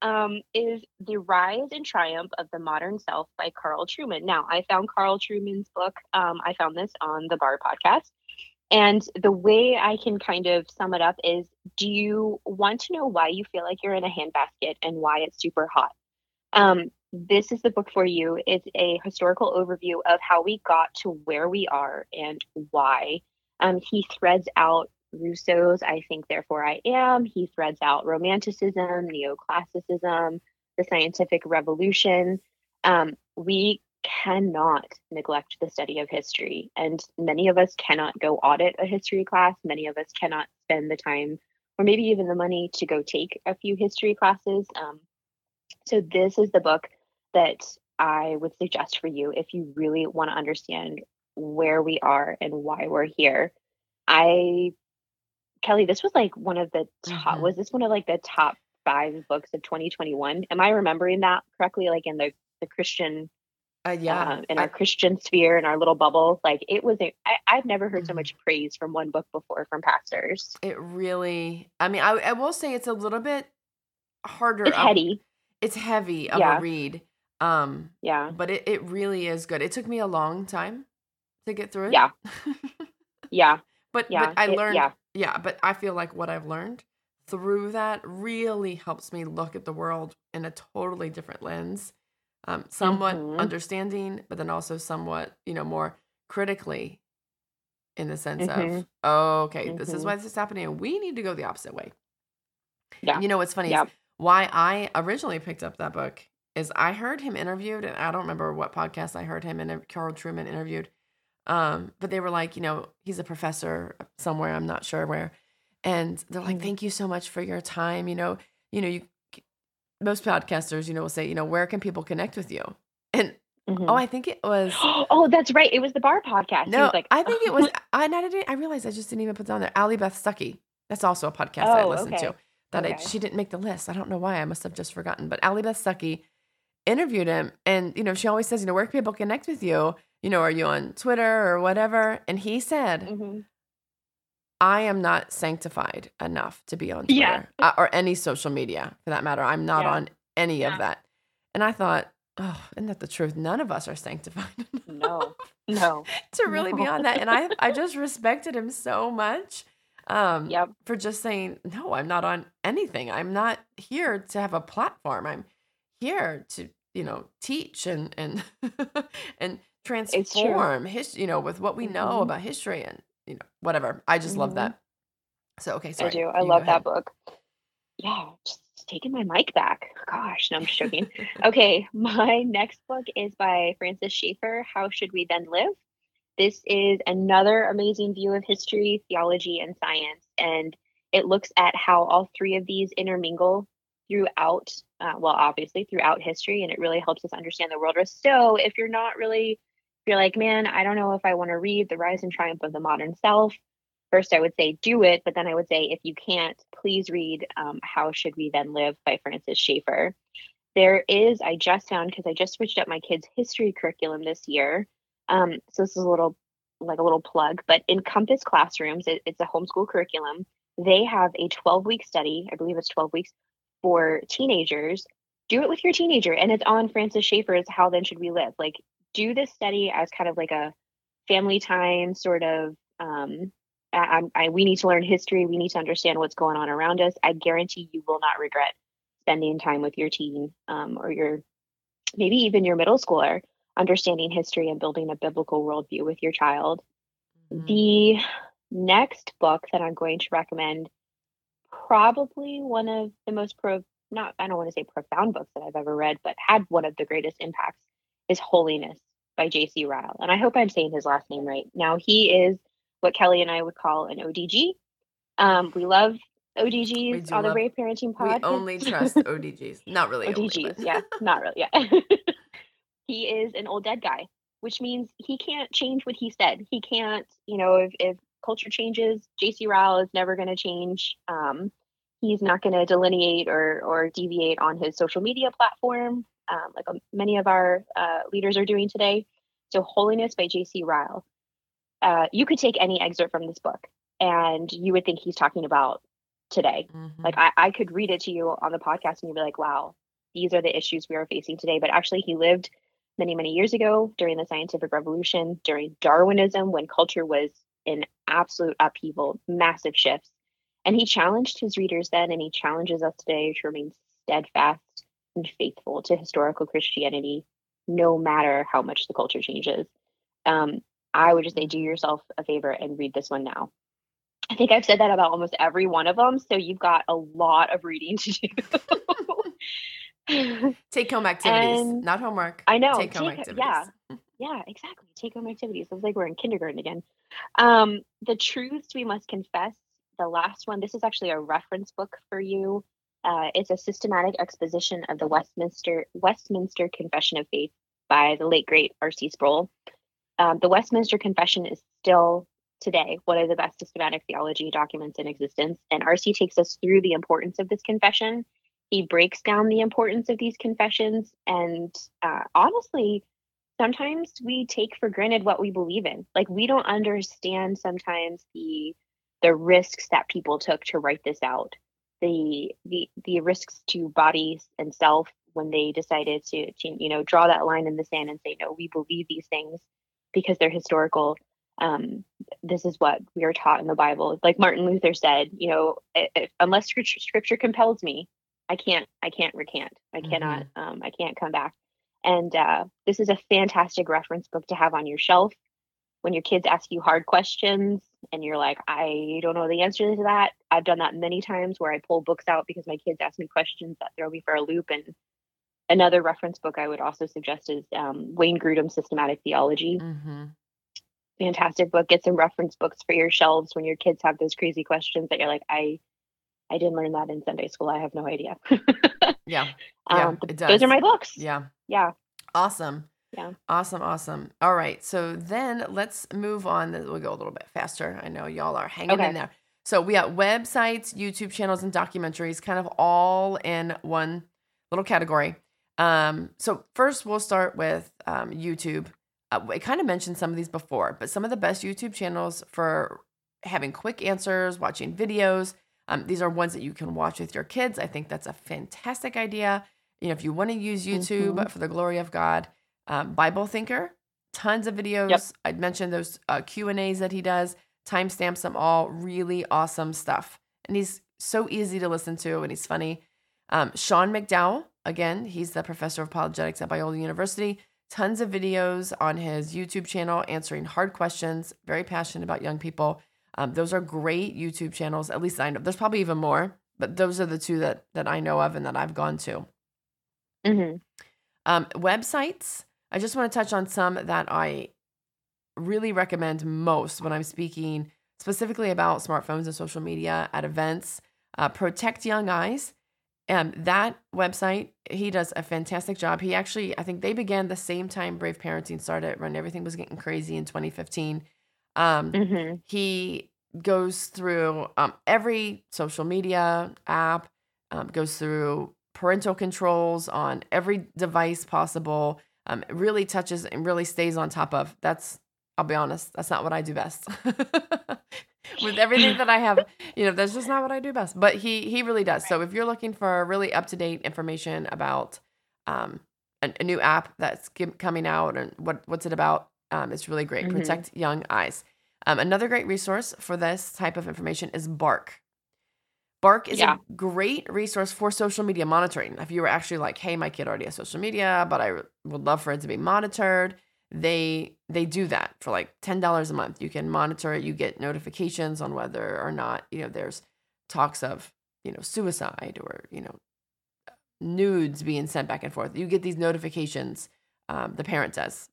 Um, is The Rise and Triumph of the Modern Self by Carl Trueman. Now, I found Carl Trueman's book. Um, I found this on the Bar podcast. And the way I can kind of sum it up is do you want to know why you feel like you're in a handbasket and why it's super hot? Um, this is the book for you. It's a historical overview of how we got to where we are and why. Um, he threads out Rousseau's I Think Therefore I Am. He threads out Romanticism, Neoclassicism, the Scientific Revolution. Um, we cannot neglect the study of history. And many of us cannot go audit a history class. Many of us cannot spend the time or maybe even the money to go take a few history classes. Um, so, this is the book that I would suggest for you if you really want to understand where we are and why we're here. I, Kelly, this was like one of the top, Mhm. was this one of like the top five books of 2021? Am I remembering that correctly? Like in the, the Christian Uh, yeah. um, in I- our Christian sphere, in our little bubble. Like it was, a, I, I've never heard so Mhm. much praise from one book before from pastors. it really, I mean, I, I will say it's a little bit harder. It's of- heady. It's heavy of Yeah. a read. Um, Yeah. but it, it really is good. It took me a long time to get through it. Yeah. [LAUGHS] Yeah. but Yeah. but I it- learned yeah. yeah, but I feel like what I've learned through that really helps me look at the world in a totally different lens. Um, somewhat Mhm. understanding, but then also somewhat, you know, more critically in the sense of, Mhm. oh, okay, this is Mhm. why this is happening, and we need to go the opposite way. Yeah. You know what's funny Yeah. is why I originally picked up that book is I heard him interviewed, and I don't remember what podcast I heard him and Carol Trueman interviewed. Um, but they were like, you know, he's a professor somewhere, I'm not sure where. And they're like, Mhm. thank you so much for your time. You know, you know, you most podcasters, you know, will say, you know, where can people connect with you? And Mhm. oh, I think it was [GASPS] oh, that's right. It was the bar podcast. No, was like, I think it was. [LAUGHS] I, and I didn't. I realized I just didn't even put down there. Allie Beth Stuckey. That's also a podcast I listened okay. to. That I, she didn't make the list. I don't know why. I must have just forgotten. But Allie Beth Stuckey interviewed him, and you know, she always says, you know, where can people connect with you? You know, are you on Twitter or whatever? And he said, Mhm. I am not sanctified enough to be on Twitter Yeah. uh, or any social media for that matter. I'm not Yeah. on any Yeah. of that. And I thought, oh, isn't that the truth? None of us are sanctified. [LAUGHS] no, no. [LAUGHS] to really be on that. And I I just respected him so much um Yep. for just saying, no, I'm not on anything. I'm not here to have a platform. I'm here to, you know, teach and and [LAUGHS] and transform his you know, with what we know Mhm. about history and you know, whatever. I just love Mhm. that. So okay, sorry. I do. I You love that book. Yeah, just taking my mic back. Gosh, no, I'm just joking. okay, [LAUGHS] my next book is by Francis Schaeffer. How should we then live? This is another amazing view of history, theology, and science, and it looks at how all three of these intermingle throughout. Uh, well, obviously throughout history, and it really helps us understand the world. So, if you're not really, if you're like, man, I don't know if I want to read The Rise and Triumph of the Modern Self first I would say do it, but then I would say if you can't, please read um, How Should We Then Live by Francis Schaeffer. There is, I just found because I just switched up my kids' history curriculum this year. Um, so this is a little like a little plug, but in Compass Classrooms, it, it's a homeschool curriculum. They have a 12 week study, I believe it's 12 weeks for teenagers. Do it with your teenager, and it's on Francis Schaeffer's How Then Should We Live. Like, do this study as kind of like a family time sort of um, I, I, we need to learn history. We need to understand what's going on around us. I guarantee you will not regret spending time with your teen um, or your maybe even your middle schooler, understanding history and building a biblical worldview with your child. Mhm. The next book that I'm going to recommend, probably one of the most pro not I don't want to say profound books that I've ever read, but had one of the greatest impacts is Holiness by J.C. Ryle. And I hope I'm saying his last name right. Now he is what Kelly and I would call an ODG. Um, we love ODGs do on the Brave Parenting Pod. We only [LAUGHS] trust ODGs. Not really. only, ODGs, but- yeah, [LAUGHS] not really, yeah. [LAUGHS] he is an old dead guy, which means he can't change what he said. He can't, you know, if, if culture changes, JC Ryle is never going to change. Um, he's not going to delineate or or deviate on his social media platform, um, like um, many of our uh, leaders are doing today. So, Holiness by JC Ryle. Uh, you could take any excerpt from this book, and you would think he's talking about today. Mhm. Like I, I could read it to you on the podcast and you'd be like, wow, these are the issues we are facing today. But actually, he lived many, many years ago during the scientific revolution, during Darwinism, when culture was in absolute upheaval, massive shifts. And he challenged his readers then, and he challenges us today to remain steadfast and faithful to historical Christianity, no matter how much the culture changes. Um, I would just say, do yourself a favor and read this one now. I think I've said that about almost every one of them. So you've got a lot of reading to do. [LAUGHS] Take home activities, And not homework. I know, Take home take activities. yeah, [LAUGHS] yeah, exactly. Take home activities. It's like we're in kindergarten again. Um, the truths we must confess. The last one. This is actually a reference book for you. Uh, it's a systematic exposition of the Westminster Westminster Confession of Faith by the late great R.C. Sproul. Um, the Westminster Confession is still today one of the best systematic theology documents in existence, and R.C. takes us through the importance of this confession. He breaks down the importance of these confessions, and uh, honestly, sometimes we take for granted what we believe in. Like we don't understand sometimes the the risks that people took to write this out, the the the risks to bodies and self when they decided to, to you know draw that line in the sand and say no, we believe these things because they're historical. Um, this is what we are taught in the Bible. Like Martin Luther said, you know, i- i- unless scripture, scripture compels me, I can't I can't recant. I cannot um, I can't come back. And uh, this is a fantastic reference book to have on your shelf when your kids ask you hard questions and you're like, I don't know the answer to that. I've done that many times where I pull books out because my kids ask me questions that throw me for a loop. And another reference book I would also suggest is um, Wayne Grudem's Systematic Theology. hmm Fantastic book. Get some reference books for your shelves when your kids have those crazy questions that you're like, I, I didn't learn that in Sunday school. I have no idea. Yeah. [LAUGHS] Yeah, um, it those are my books. Yeah. Yeah. Awesome. Yeah. Awesome. Awesome. All right. So then let's move on. We'll go a little bit faster. I know y'all are hanging Okay. in there. So we got websites, YouTube channels, and documentaries kind of all in one little category. Um, so first we'll start with um, YouTube. Uh, I kind of mentioned some of these before, but some of the best YouTube channels for having quick answers, watching videos. Um, these are ones that you can watch with your kids. I think that's a fantastic idea. You know, if you want to use YouTube Mhm. for the glory of God, um, Bible Thinker, tons of videos. I'd mentioned those uh, Q and A's that he does. Timestamps them all. Really awesome stuff, and he's so easy to listen to, and he's funny. Um, Sean McDowell, again, he's the professor of apologetics at Biola University. Tons of videos on his YouTube channel answering hard questions. Very passionate about young people. Um, those are great YouTube channels. At least I know. There's probably even more, but those are the two that that I know of and that I've gone to. hmm Um, websites. I just want to touch on some that I really recommend most when I'm speaking specifically about smartphones and social media at events. Uh, Protect Young Eyes. Um, that website, he does a fantastic job. He actually, I think they began the same time Brave Parenting started when everything was getting crazy in 2015. Um, hmm he goes through um, every social media app, um, goes through parental controls on every device possible. Um, it really touches and really stays on top of. That's, I'll be honest, that's not what I do best. [LAUGHS] With everything that I have, you know, that's just not what I do best. But he he really does. So if you're looking for really up to date information about um, a, a new app that's g- coming out and what what's it about, um, it's really great. Mhm. Protect Young Eyes. Um, another great resource for this type of information is Bark. Bark is Yeah. a great resource for social media monitoring. If you were actually like, "Hey, my kid already has social media, but I r- would love for it to be monitored," they they do that for like ten dollars a month. You can monitor it. You get notifications on whether or not you know there's talks of you know suicide or you know nudes being sent back and forth. You get these notifications. Um, the parent does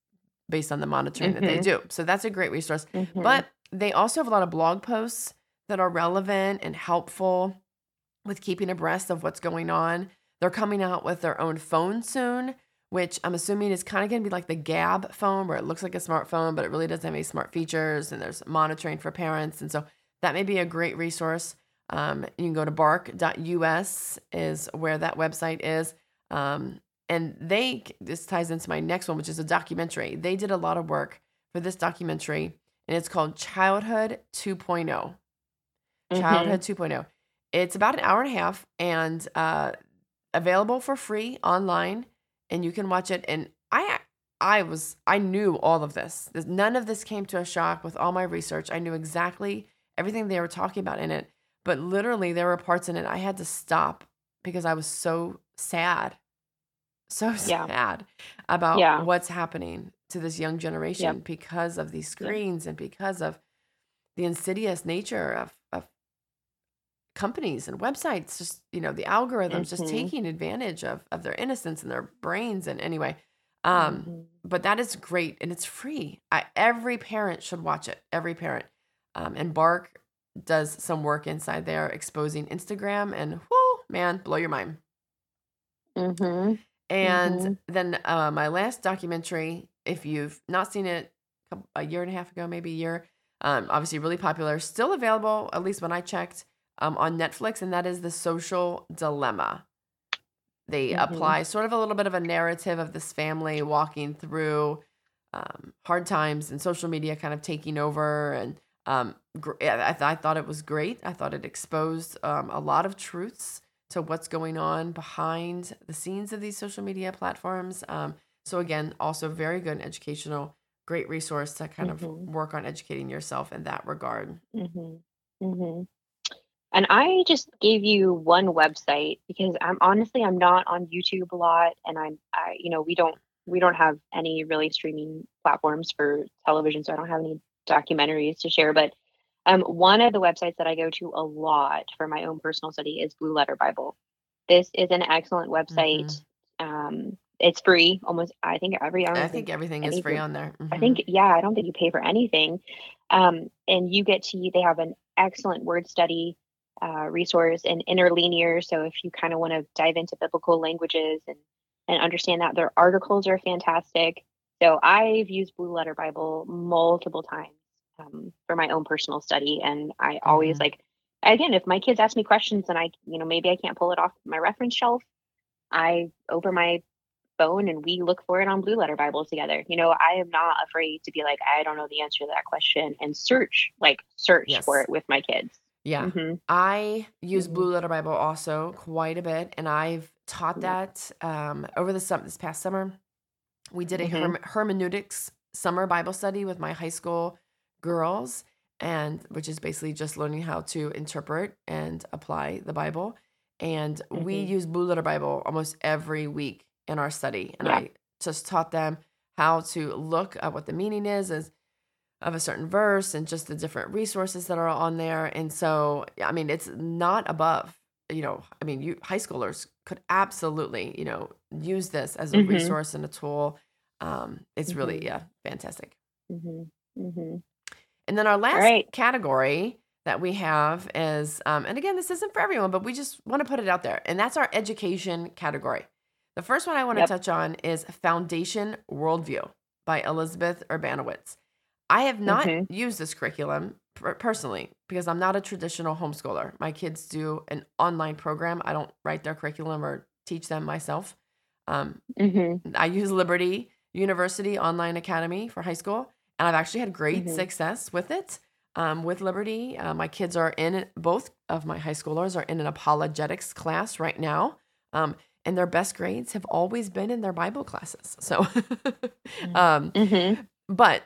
based on the monitoring that they Mhm. do. So that's a great resource. Mhm. But they also have a lot of blog posts that are relevant and helpful with keeping abreast of what's going on. They're coming out with their own phone soon, which I'm assuming is kind of going to be like the Gabb phone, where it looks like a smartphone, but it really doesn't have any smart features. And there's monitoring for parents. And so that may be a great resource. Um, you can go to bark.us, is where that website is. Um, and they, this ties into my next one, which is a documentary. They did a lot of work for this documentary, and it's called Childhood 2.0. Mhm. Childhood 2.0. It's about an hour and a half and uh, available for free online, and you can watch it. And I, I was, I knew all of this. None of this came to a shock with all my research. I knew exactly everything they were talking about in it. But literally, there were parts in it I had to stop because I was so sad, so [LAUGHS] Yeah. sad about Yeah. what's happening to this young generation Yep. because of these Yep. screens and because of the insidious nature of companies and websites just you know the algorithms just Mhm. taking advantage of of their innocence and their brains and anyway um Mhm. but that is great and it's free I, every parent should watch it every parent um, and bark does some work inside there exposing instagram and whoo man blow your mind Mhm. and Mhm. then uh, my last documentary if you've not seen it a a year and a half ago maybe a year um, obviously really popular still available at least when i checked um, on netflix and that is the social dilemma they Mhm. apply sort of a little bit of a narrative of this family walking through um, hard times and social media kind of taking over and um, gr- I, th- I thought it was great i thought it exposed um, a lot of truths to what's going on behind the scenes of these social media platforms um, so again also very good and educational great resource to kind of Mhm. work on educating yourself in that regard Mhm. Mhm. And I just gave you one website because I'm honestly I'm not on YouTube a lot, and I'm I you know we don't we don't have any really streaming platforms for television, so I don't have any documentaries to share. But um, one of the websites that I go to a lot for my own personal study is Blue Letter Bible. This is an excellent website. Um, it's free, almost. I think every I i think think everything is free on there I Mhm. think, yeah, I don't think you pay for anything. Um, and you get to, they have an excellent word study uh, resource and interlinear. So if you kind of want to dive into biblical languages and, and understand that, their articles are fantastic. So I've used Blue Letter Bible multiple times um, for my own personal study. And I always Mhm. like, again, if my kids ask me questions and I, you know, maybe I can't pull it off my reference shelf, I open my phone and we look for it on Blue Letter Bible together. You know, I am not afraid to be like, I don't know the answer to that question and search, like search for it with my kids. Yeah hmm I use Mhm. Blue Letter Bible also quite a bit, and I've taught Mhm. that um, over the sum- this past summer. We did a Mhm. herm- hermeneutics summer Bible study with my high school girls, and which is basically just learning how to interpret and apply the Bible. And we Mhm. use Blue Letter Bible almost every week in our study, and Yeah. I just taught them how to look at what the meaning is, is of a certain verse and just the different resources that are on there. And so, I mean, it's not above, you know, I mean, you high schoolers could absolutely, you know, use this as a Mhm. resource and a tool. Um, it's really, Mhm. yeah, fantastic. hmm hmm And then our last right. category that we have is, um, and again, this isn't for everyone, but we just want to put it out there, and that's our education category. The first one I want to Yep. touch on is Foundation Worldview by Elizabeth Urbanowicz. I have not Mhm. used this curriculum per- personally because I'm not a traditional homeschooler. My kids do an online program. I don't write their curriculum or teach them myself. Um, hmm I use Liberty University Online Academy for high school, and I've actually had great Mhm. success with it. Um, with Liberty, uh, my kids are in both of my high schoolers are in an apologetics class right now, um, and their best grades have always been in their Bible classes. So, [LAUGHS] um, hmm but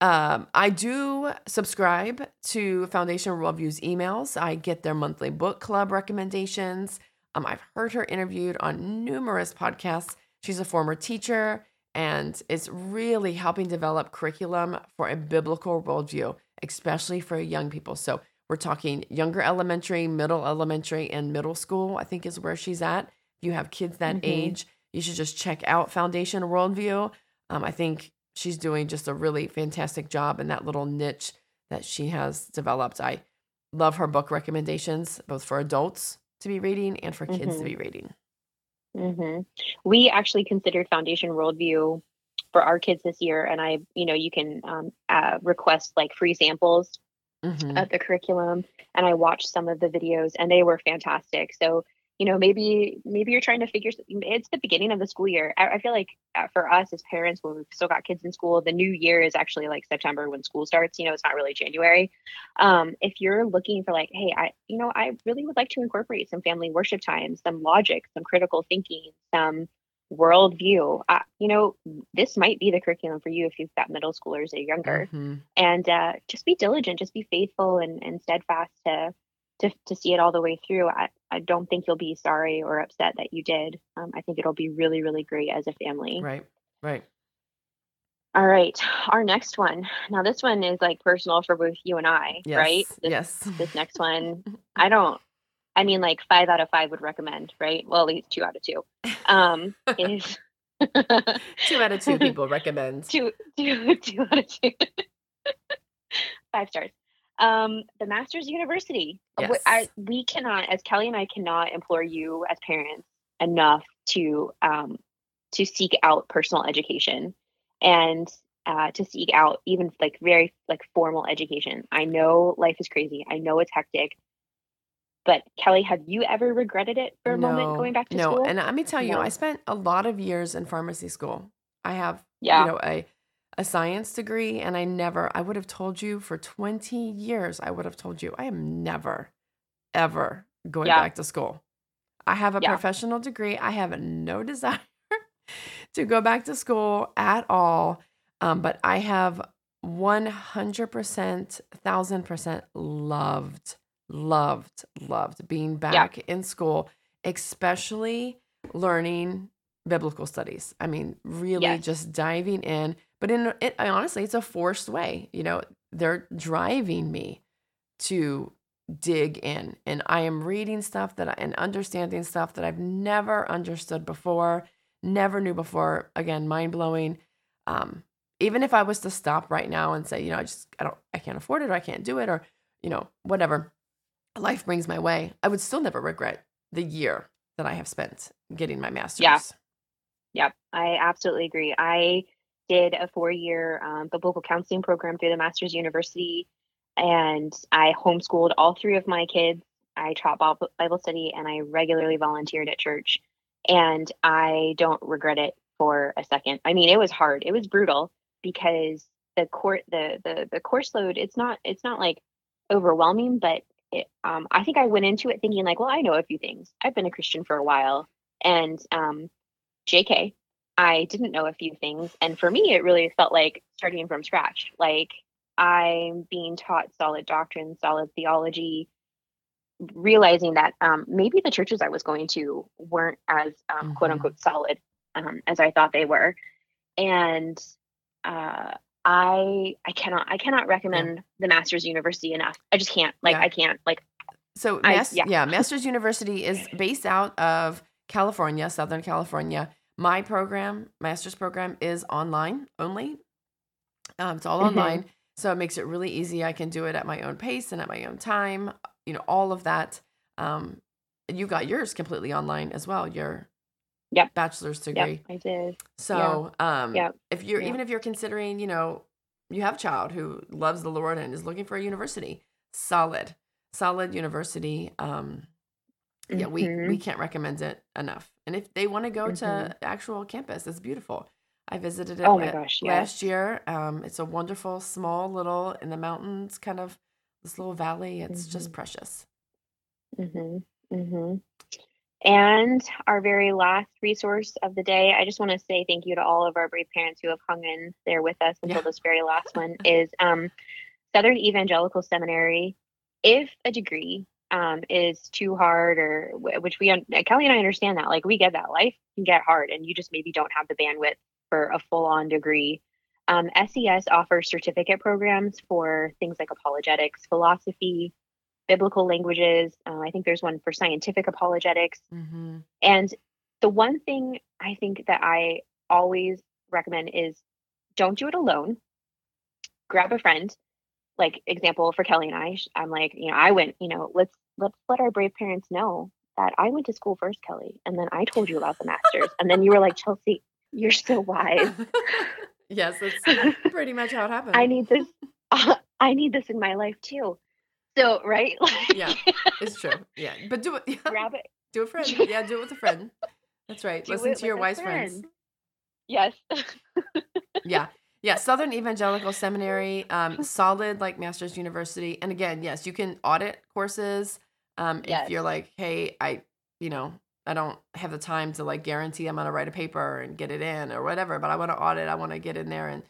um, I do subscribe to Foundation Worldview's emails. I get their monthly book club recommendations. Um, I've heard her interviewed on numerous podcasts. She's a former teacher and is really helping develop curriculum for a biblical worldview, especially for young people. So we're talking younger elementary, middle elementary, and middle school, I think is where she's at. If you have kids that Mhm. age, you should just check out Foundation Worldview. Um, I think she's doing just a really fantastic job in that little niche that she has developed. I love her book recommendations, both for adults to be reading and for kids to Mhm. be reading. hmm We actually considered Foundation Worldview for our kids this year, and I, you know, you can um, uh, request like free samples Mhm. of the curriculum, and I watched some of the videos, and they were fantastic. So, you know, maybe maybe you're trying to figure. It's the beginning of the school year. I, I feel like uh, for us as parents, when we've still got kids in school, the new year is actually like September when school starts. You know, it's not really January. Um, if you're looking for like, hey, I, you know, I really would like to incorporate some family worship time, some logic, some critical thinking, some worldview. Uh, you know, this might be the curriculum for you if you've got middle schoolers or younger Mhm. and uh, just be diligent, just be faithful and, and steadfast to, to to see it all the way through. I, I don't think you'll be sorry or upset that you did. Um, I think it'll be really, really great as a family. Right. Right. All right, our next one. Now, this one is like personal for both you and I, Yes. right? This, yes. this next [LAUGHS] one, I don't. I mean, like five out of five would recommend, right? Well, at least two out of two. Um, is [LAUGHS] two out of two people recommend. [LAUGHS] two, two, two out of two. Five stars. Um, the Masters University. Uh, Yes. I, we cannot, as Kelly and I, cannot implore you as parents enough to um, to seek out personal education and uh, to seek out even like very like formal education. I know life is crazy. I know it's hectic. But Kelly, have you ever regretted it for a moment going back to no. school? And let me tell you, No. I spent a lot of years in pharmacy school. I have, Yeah. you know, a a science degree, and I never, I would have told you for 20 years, I would have told you, I am never, ever going Yeah. back to school. I have a Yeah. professional degree. I have no [LAUGHS] desire to go back to school at all. Um, but I have 100%, 1000% loved, loved, loved being back in school, especially learning biblical studies. I mean, really Yes. just diving in. But in it, I honestly, it's a forced way. You know, they're driving me to dig in, and I am reading stuff that I, and understanding stuff that I've never understood before, never knew before. Again, mind blowing. Um, even if I was to stop right now and say, you know, I just I don't I can't afford it or I can't do it or you know whatever life brings my way, I would still never regret the year that I have spent getting my master's. Yeah. Yep, I absolutely agree. I did a four year um, biblical counseling program through the Masters University, and I homeschooled all three of my kids. I taught Bible study and I regularly volunteered at church. And I don't regret it for a second. I mean, it was hard, it was brutal because the court the the the course load it's not it's not like overwhelming but it, um, i think i went into it thinking like well i know a few things i've been a christian for a while and um, jk i didn't know a few things and for me it really felt like starting from scratch like i'm being taught solid doctrine solid theology realizing that um, maybe the churches i was going to weren't as um, quote Mhm. unquote solid um, as i thought they were and uh, I I cannot I cannot recommend the Masters University enough. I just can't. Like Yeah. I can't. Like So, I- Mas- yeah. yeah. Masters University is based out of California, Southern California. My program, master's program, is online only. Um, it's all Mhm. online, so it makes it really easy. I can do it at my own pace and at my own time. You know, all of that. Um, you got yours completely online as well. Your Yep. bachelor's yep, degree. I did. So, um, Yep. if you're Yep. even if you're considering, you know, you have a child who loves the Lord and is looking for a university, solid, solid university. Um, yeah, we we can't recommend it enough. And if they want to go Mhm. to actual campus, it's beautiful. I visited it Oh la- gosh, last year. Um, it's a wonderful, small little in the mountains, kind of this little valley. It's just Mhm. precious. Mhm. Mhm. And our very last resource of the day, I just want to say thank you to all of our brave parents who have hung in there with us until Yeah. this very last one [LAUGHS] is um, Southern Evangelical Seminary. If a degree um, is too hard, or which we un- Kelly and I understand that, like we get that life can get hard, and you just maybe don't have the bandwidth for a full-on degree. Um, SES offers certificate programs for things like apologetics, philosophy, biblical languages. Uh, I think there's one for scientific apologetics. hmm And the one thing I think that I always recommend is don't do it alone. Grab a friend. Like example for Kelly and I, I'm like, you know, I went, you know, let's let's let our brave parents know that I went to school first, Kelly, and then I told you about the masters, and then you were like, Chelsea, you're so wise. [LAUGHS] yes, that's [LAUGHS] pretty much how it happened. I need this. [LAUGHS] I need this in my life too. So right, like, Yeah. It's true. Yeah, but do it. Yeah. grab it. Do a friend. Yeah, do it with a friend. That's right. Do Listen to your wise friends. Yes. Yeah. Yeah. Southern Evangelical Seminary, um, solid like Masters University. And again, yes, you can audit courses. Um, if you're like, hey, I, you know, I don't have the time to like guarantee I'm gonna write a paper and get it in or whatever, but I want to audit, I want to get in there and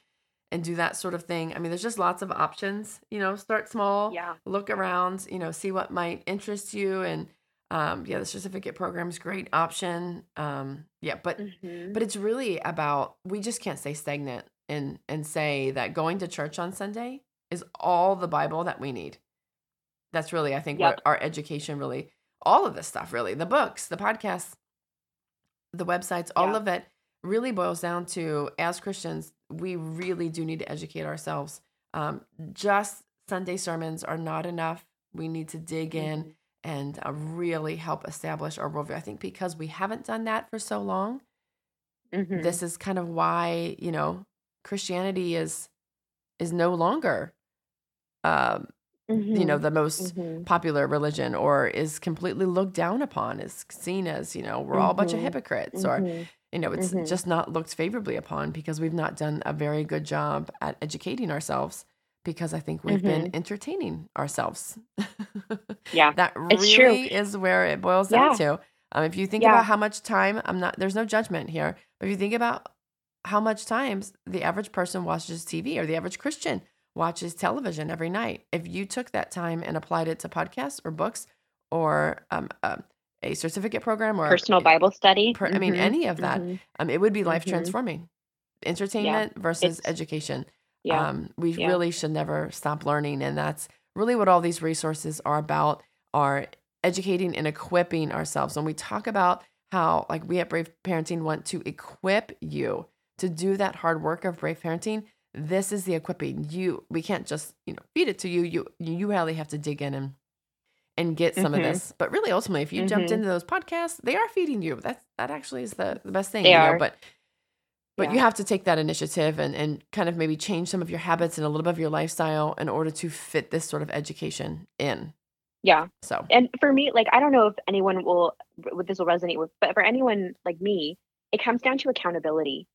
and do that sort of thing. I mean, there's just lots of options. You know, start small, yeah. look around, you know, see what might interest you and um, yeah, the certificate program is great option. Um, yeah, but Mhm. but it's really about we just can't stay stagnant and and say that going to church on Sunday is all the Bible that we need. That's really, I think, Yep. what our education really, all of this stuff, really, the books, the podcasts, the websites, all of it really boils down to as Christians, we really do need to educate ourselves. Um, just Sunday sermons are not enough. We need to dig in Mhm. and uh, really help establish our worldview. I think because we haven't done that for so long, Mhm. this is kind of why you know Christianity is is no longer, um, you know, Mhm. the most Mhm. popular religion, or is completely looked down upon, is seen as you know we're all a bunch of Mhm. hypocrites, or Mhm. you know it's just not looked favorably upon because we've not done a very good job at educating ourselves. Because I think we've been entertaining ourselves. [LAUGHS] Yeah. that It's true. really is where it boils down to. Um, if you think Yeah. about how much time, I'm not, there's no judgment here, but if you think about how much times the average person watches TV or the average Christian watches television every night, if you took that time and applied it to podcasts or books or um, um, a certificate program or Personal Bible study. per- I mean, Mhm. any of that, Mhm. um, it would be life Mhm. transforming. Entertainment versus It's- education. Yeah. Um, we Yeah. really should never stop learning, and that's really what all these resources are about: are educating and equipping ourselves. When we talk about how, like we at Brave Parenting want to equip you to do that hard work of brave parenting, this is the equipping. You, we can't just you know feed it to you. You you really have to dig in and and get some of Mhm. this. But really, ultimately, if you jumped Mhm. into those podcasts, they are feeding you. That's that actually is the, the best thing. They you know, are. but but Yeah. you have to take that initiative and, and kind of maybe change some of your habits and a little bit of your lifestyle in order to fit this sort of education in. Yeah. So And for me, like I don't know if anyone will what this will resonate with, but for anyone like me, it comes down to accountability.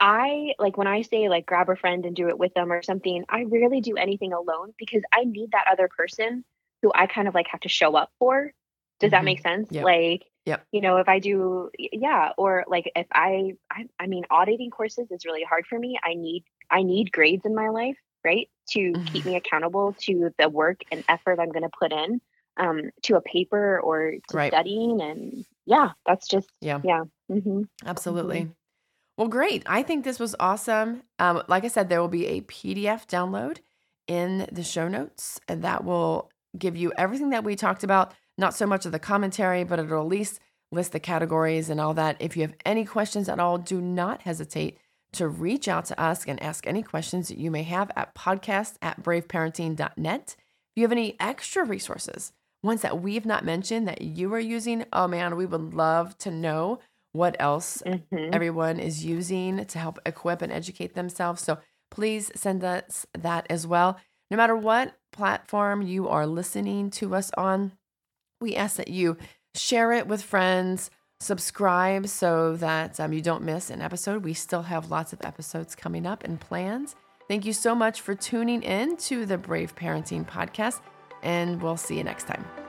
I like when I say like grab a friend and do it with them or something, I rarely do anything alone because I need that other person who I kind of like have to show up for. Does that Mhm. make sense? Yep. Like, Yep. you know, if I do, yeah, or like if I, I, I mean, auditing courses is really hard for me. I need, I need grades in my life, right, to keep me accountable to the work and effort I'm going to put in, um, to a paper or to Right. studying, and yeah, that's just, Yeah. yeah, hmm Absolutely. Well, great. I think this was awesome. Um, like I said, there will be a PDF download in the show notes, and that will give you everything that we talked about. Not so much of the commentary, but it'll at least list the categories and all that. If you have any questions at all, do not hesitate to reach out to us and ask any questions that you may have at podcast at braveparenting.net. If you have any extra resources, ones that we've not mentioned that you are using, oh man, we would love to know what else hmm everyone is using to help equip and educate themselves. So please send us that as well. No matter what platform you are listening to us on, we ask that you share it with friends, subscribe so that um, you don't miss an episode. We still have lots of episodes coming up and plans. Thank you so much for tuning in to the Brave Parenting Podcast, and we'll see you next time.